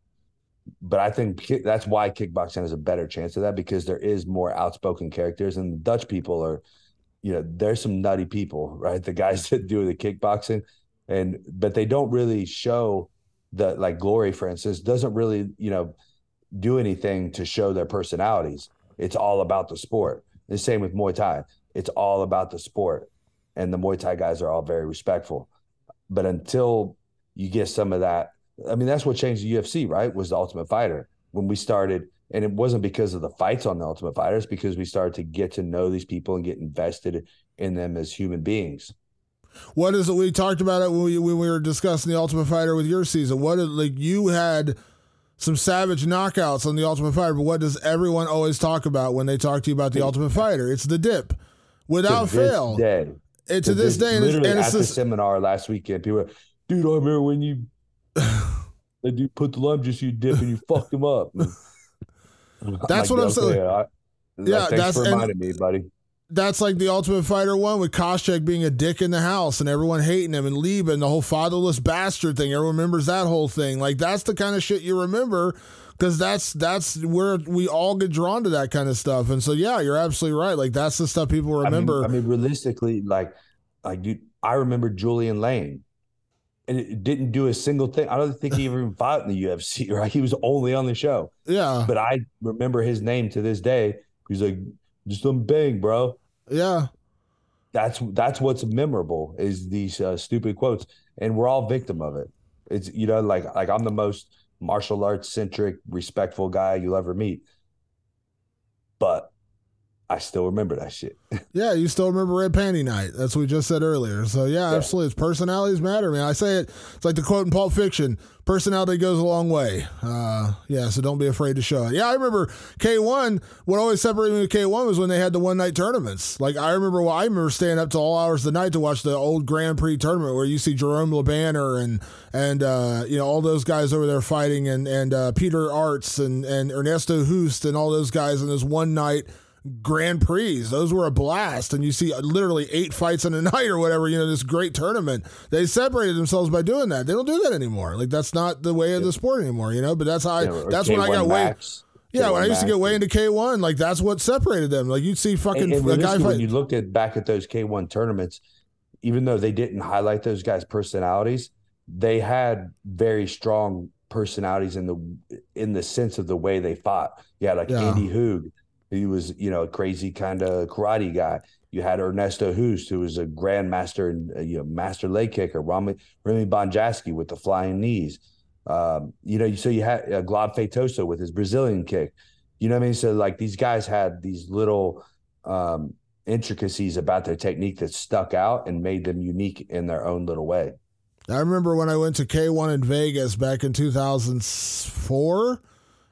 but I think that's why kickboxing has a better chance of that because there is more outspoken characters, and the Dutch people are, you know, there's some nutty people, right? The guys that do the kickboxing, and but they don't really show the like Glory, for instance, doesn't really, you know, do anything to show their personalities. It's all about the sport. The same with Muay Thai. It's all about the sport, and the Muay Thai guys are all very respectful. But until you get some of that I mean, that's what changed the UFC, right? Was the Ultimate Fighter when we started, and it wasn't because of the fights on the Ultimate Fighter. It's because we started to get to know these people and get invested in them as human beings. What is it? We talked about it when we when we were discussing the Ultimate Fighter with your season. What did like you had some savage knockouts on the Ultimate Fighter, but what does everyone always talk about when they talk to you about the Ultimate Fighter? It's the dip, without to this fail. day, And to this day, and it's, literally and at the seminar last weekend, people, were, dude, I remember when you, the dude put the lime juice you dip and you fucked him up. That's what I'm saying. Yeah, I, Yeah, like, that's- and- me, buddy. that's like the Ultimate Fighter one with Koscheck being a dick in the house and everyone hating him and Leben, the whole fatherless bastard thing. Everyone remembers that whole thing. Like that's the kind of shit you remember because that's that's where we all get drawn to that kind of stuff. And so yeah, you're absolutely right. Like that's the stuff people remember. I mean, I mean, realistically, like, like, I remember Julian Lane, and it didn't do a single thing. I don't think he even fought in the UFC. Right? He was only on the show, yeah, but I remember his name to this day. He's like, just some bang, bro. yeah, That's that's what's memorable is these uh, stupid quotes, and we're all victim of it. It's you know, like like I'm the most martial arts centric, respectful guy you'll ever meet, but I still remember that shit. yeah. You still remember Red Panty Night? That's what we just said earlier. So yeah, Yeah. absolutely. It's personalities matter, man. I say it. It's like the quote in Pulp Fiction: "Personality goes a long way." Uh, yeah, so don't be afraid to show it. Yeah, I remember K1. What always separated me with K1 was when they had the one night tournaments. Like I remember, well, I remember staying up to all hours of the night to watch the old Grand Prix tournament where you see Jerome Le Banner and and uh, you know all those guys over there fighting and and uh, Peter Aerts and and Ernesto Hoost and all those guys in this one night. Grand Prix. Those were a blast. And you see literally eight fights in a night or whatever, you know, this great tournament. They separated themselves by doing that. They don't do that anymore. Like that's not the way of the sport anymore, you know, but that's how I, or that's when I K1 got way, yeah, when I K1 used to get way into K1, like that's what separated them. Like you'd see fucking And, and a guy fight. when you look at back at those K1 tournaments, even though they didn't highlight those guys' personalities, they had very strong personalities in the in the sense of the way they fought. You had like Yeah. Andy Hug, he was you know a crazy kind of karate guy. You had Ernesto Hoost, who was a grandmaster and uh, you know master leg kicker. Remy Remy Bonjasky with the flying knees. Um, you know, so you had uh, Glaube Feitosa with his Brazilian kick. You know what I mean? So like these guys had these little um, intricacies about their technique that stuck out and made them unique in their own little way. I remember when I went to K1 in Vegas back in 2004,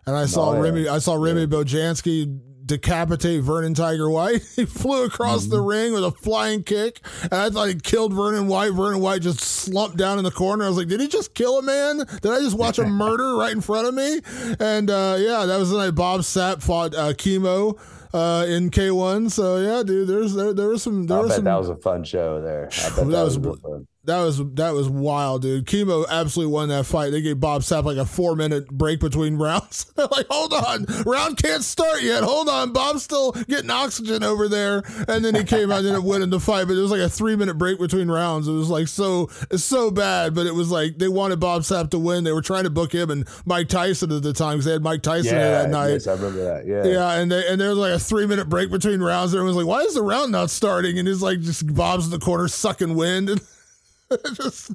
and I saw Oh, yeah. Remy. I saw Remy Bonjasky decapitate Vernon Tiger White. he flew across the ring with a flying kick, and I thought he killed Vernon White. Vernon White just slumped down in the corner. I was like, did he just kill a man? Did I just watch a murder right in front of me? And uh, yeah, that was the night Bob Sapp fought uh, Kimo. Uh, in K1, so yeah, dude, there's there, there was some there I was bet some that was a fun show there. I bet that, That was was, a real bl- fun. That was that was wild, dude. Kimo absolutely won that fight. They gave Bob Sapp like a four minute break between rounds. Like, hold on, round can't start yet. Hold on, Bob's still getting oxygen over there. And then he came out and ended up winning the fight. But it was like a three minute break between rounds. It was like so it's so bad. But it was like they wanted Bob Sapp to win. They were trying to book him and Mike Tyson at the time because they had Mike Tyson yeah, that night. Yes, I remember that. Yeah. Yeah, and they, and there was like a three minute break between rounds. Everyone was like, "Why is the round not starting?" And he's like, just Bob's in the corner sucking wind, and it just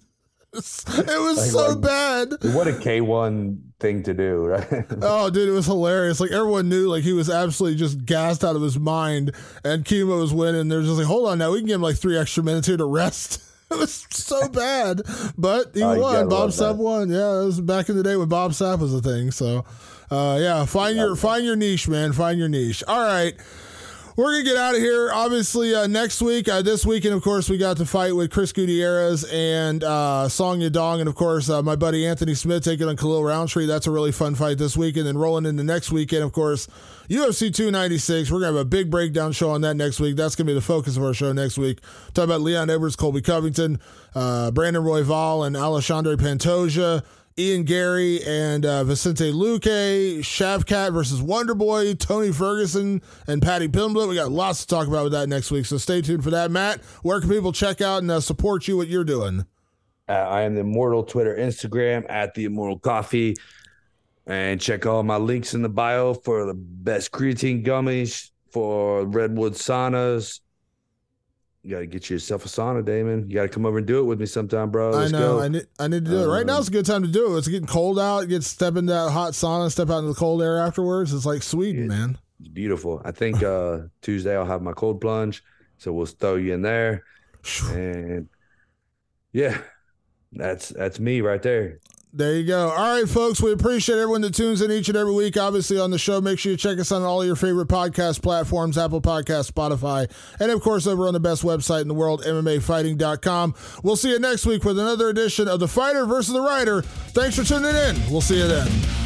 it was Like, so like- bad. What a K1 thing to do, right? Oh, dude, it was hilarious. Like everyone knew, like he was absolutely just gassed out of his mind, and Kimo was winning. They're just like, "Hold on, now we can give him like three extra minutes here to rest." It was so bad, but he Oh, won. Bob Sapp won. Yeah, it was back in the day when Bob Sapp was a thing. So, uh, yeah, find your find your niche, man. Find your niche. All right. We're gonna get out of here. Obviously, uh, next week, uh, this weekend, of course, we got to fight with Chris Gutierrez and uh, Song Yadong, and of course, uh, my buddy Anthony Smith taking on Khalil Rountree. That's a really fun fight this weekend. And then rolling into next weekend, of course, UFC 296. We're gonna have a big breakdown show on that next week. That's gonna be the focus of our show next week. Talk about Leon Edwards, Colby Covington, uh, Brandon Royval, and Alexandre Pantoja. Ian Garry and uh, Vicente Luque, Shavkat versus Wonderboy, Tony Ferguson, and Paddy Pimblett. We got lots to talk about with that next week, so stay tuned for that. Matt, where can people check out and uh, support you? What you're doing? Uh, I am the Immortal Twitter, Instagram at the Immortal Coffee, and check all my links in the bio for the best creatine gummies for Redwood saunas. You got to get yourself a sauna, Damon. You got to come over and do it with me sometime, bro. I Let's know. go. I need. I need to do it right now. It's a good time to do it. It's getting cold out. Get step into that hot sauna, step out into the cold air afterwards. It's like Sweden, man. It's beautiful. I think uh, Tuesday I'll have my cold plunge, so we'll throw you in there, and yeah, that's that's me right there. There you go. All right, folks. We appreciate everyone that tunes in each and every week. Obviously, on the show, make sure you check us on all your favorite podcast platforms Apple Podcast, Spotify, and of course, over on the best website in the world, MMAfighting.com. We'll see you next week with another edition of The Fighter versus the Writer. Thanks for tuning in. We'll see you then.